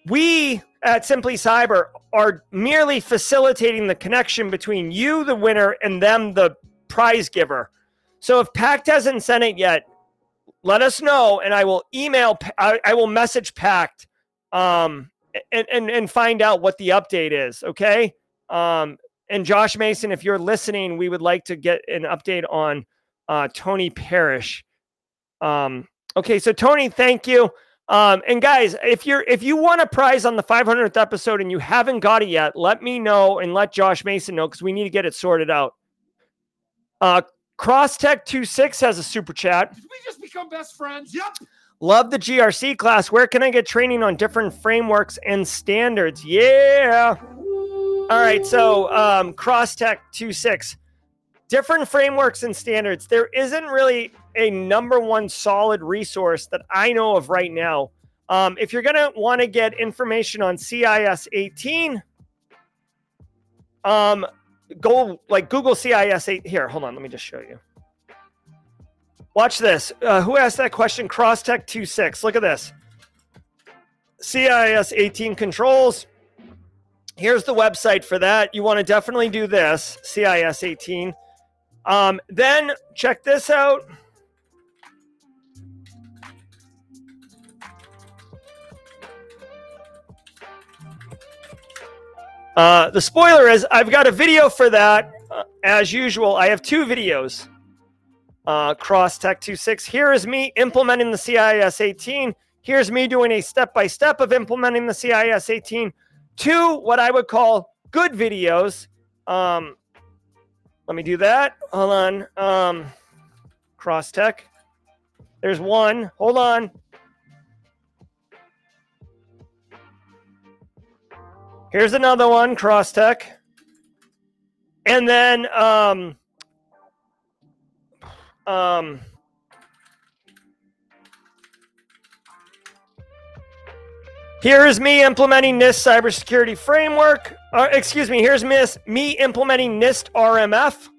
We at Simply Cyber are merely facilitating the connection between you, the winner, and them, the prize giver. So if Pact hasn't sent it yet, let us know, and I will email, I, I will message Pact, um, and, and and find out what the update is. Okay. Um, and Josh Mason, if you're listening, we would like to get an update on uh, Tony Parrish. Um, Okay, so Tony, thank you. Um, and guys, if you're if you want a prize on the 500th episode and you haven't got it yet, let me know and let Josh Mason know because we need to get it sorted out. Uh, Crosstech 26 has a super chat. Did we just become best friends? Yep. Love the GRC class. Where can I get training on different frameworks and standards? Yeah. All right, so um, Crosstech 26 different frameworks and standards. There isn't really a number one solid resource that I know of right now. Um, if you're going to want to get information on CIS 18, um, go like Google CIS 8. Here, hold on. Let me just show you. Watch this. Uh, who asked that question? Crosstech 26. Look at this. CIS 18 controls. Here's the website for that. You want to definitely do this CIS 18. Um, then check this out. Uh, the spoiler is I've got a video for that. Uh, as usual, I have two videos. Uh, Cross Tech 26. Here is me implementing the CIS 18. Here's me doing a step by step of implementing the CIS 18. Two, what I would call good videos. Um, let me do that. Hold on. Um, Cross Tech. There's one. Hold on. Here's another one, Crosstech. And then um um Here is me implementing NIST cybersecurity framework. Uh, excuse me, here's miss, me implementing NIST RMF.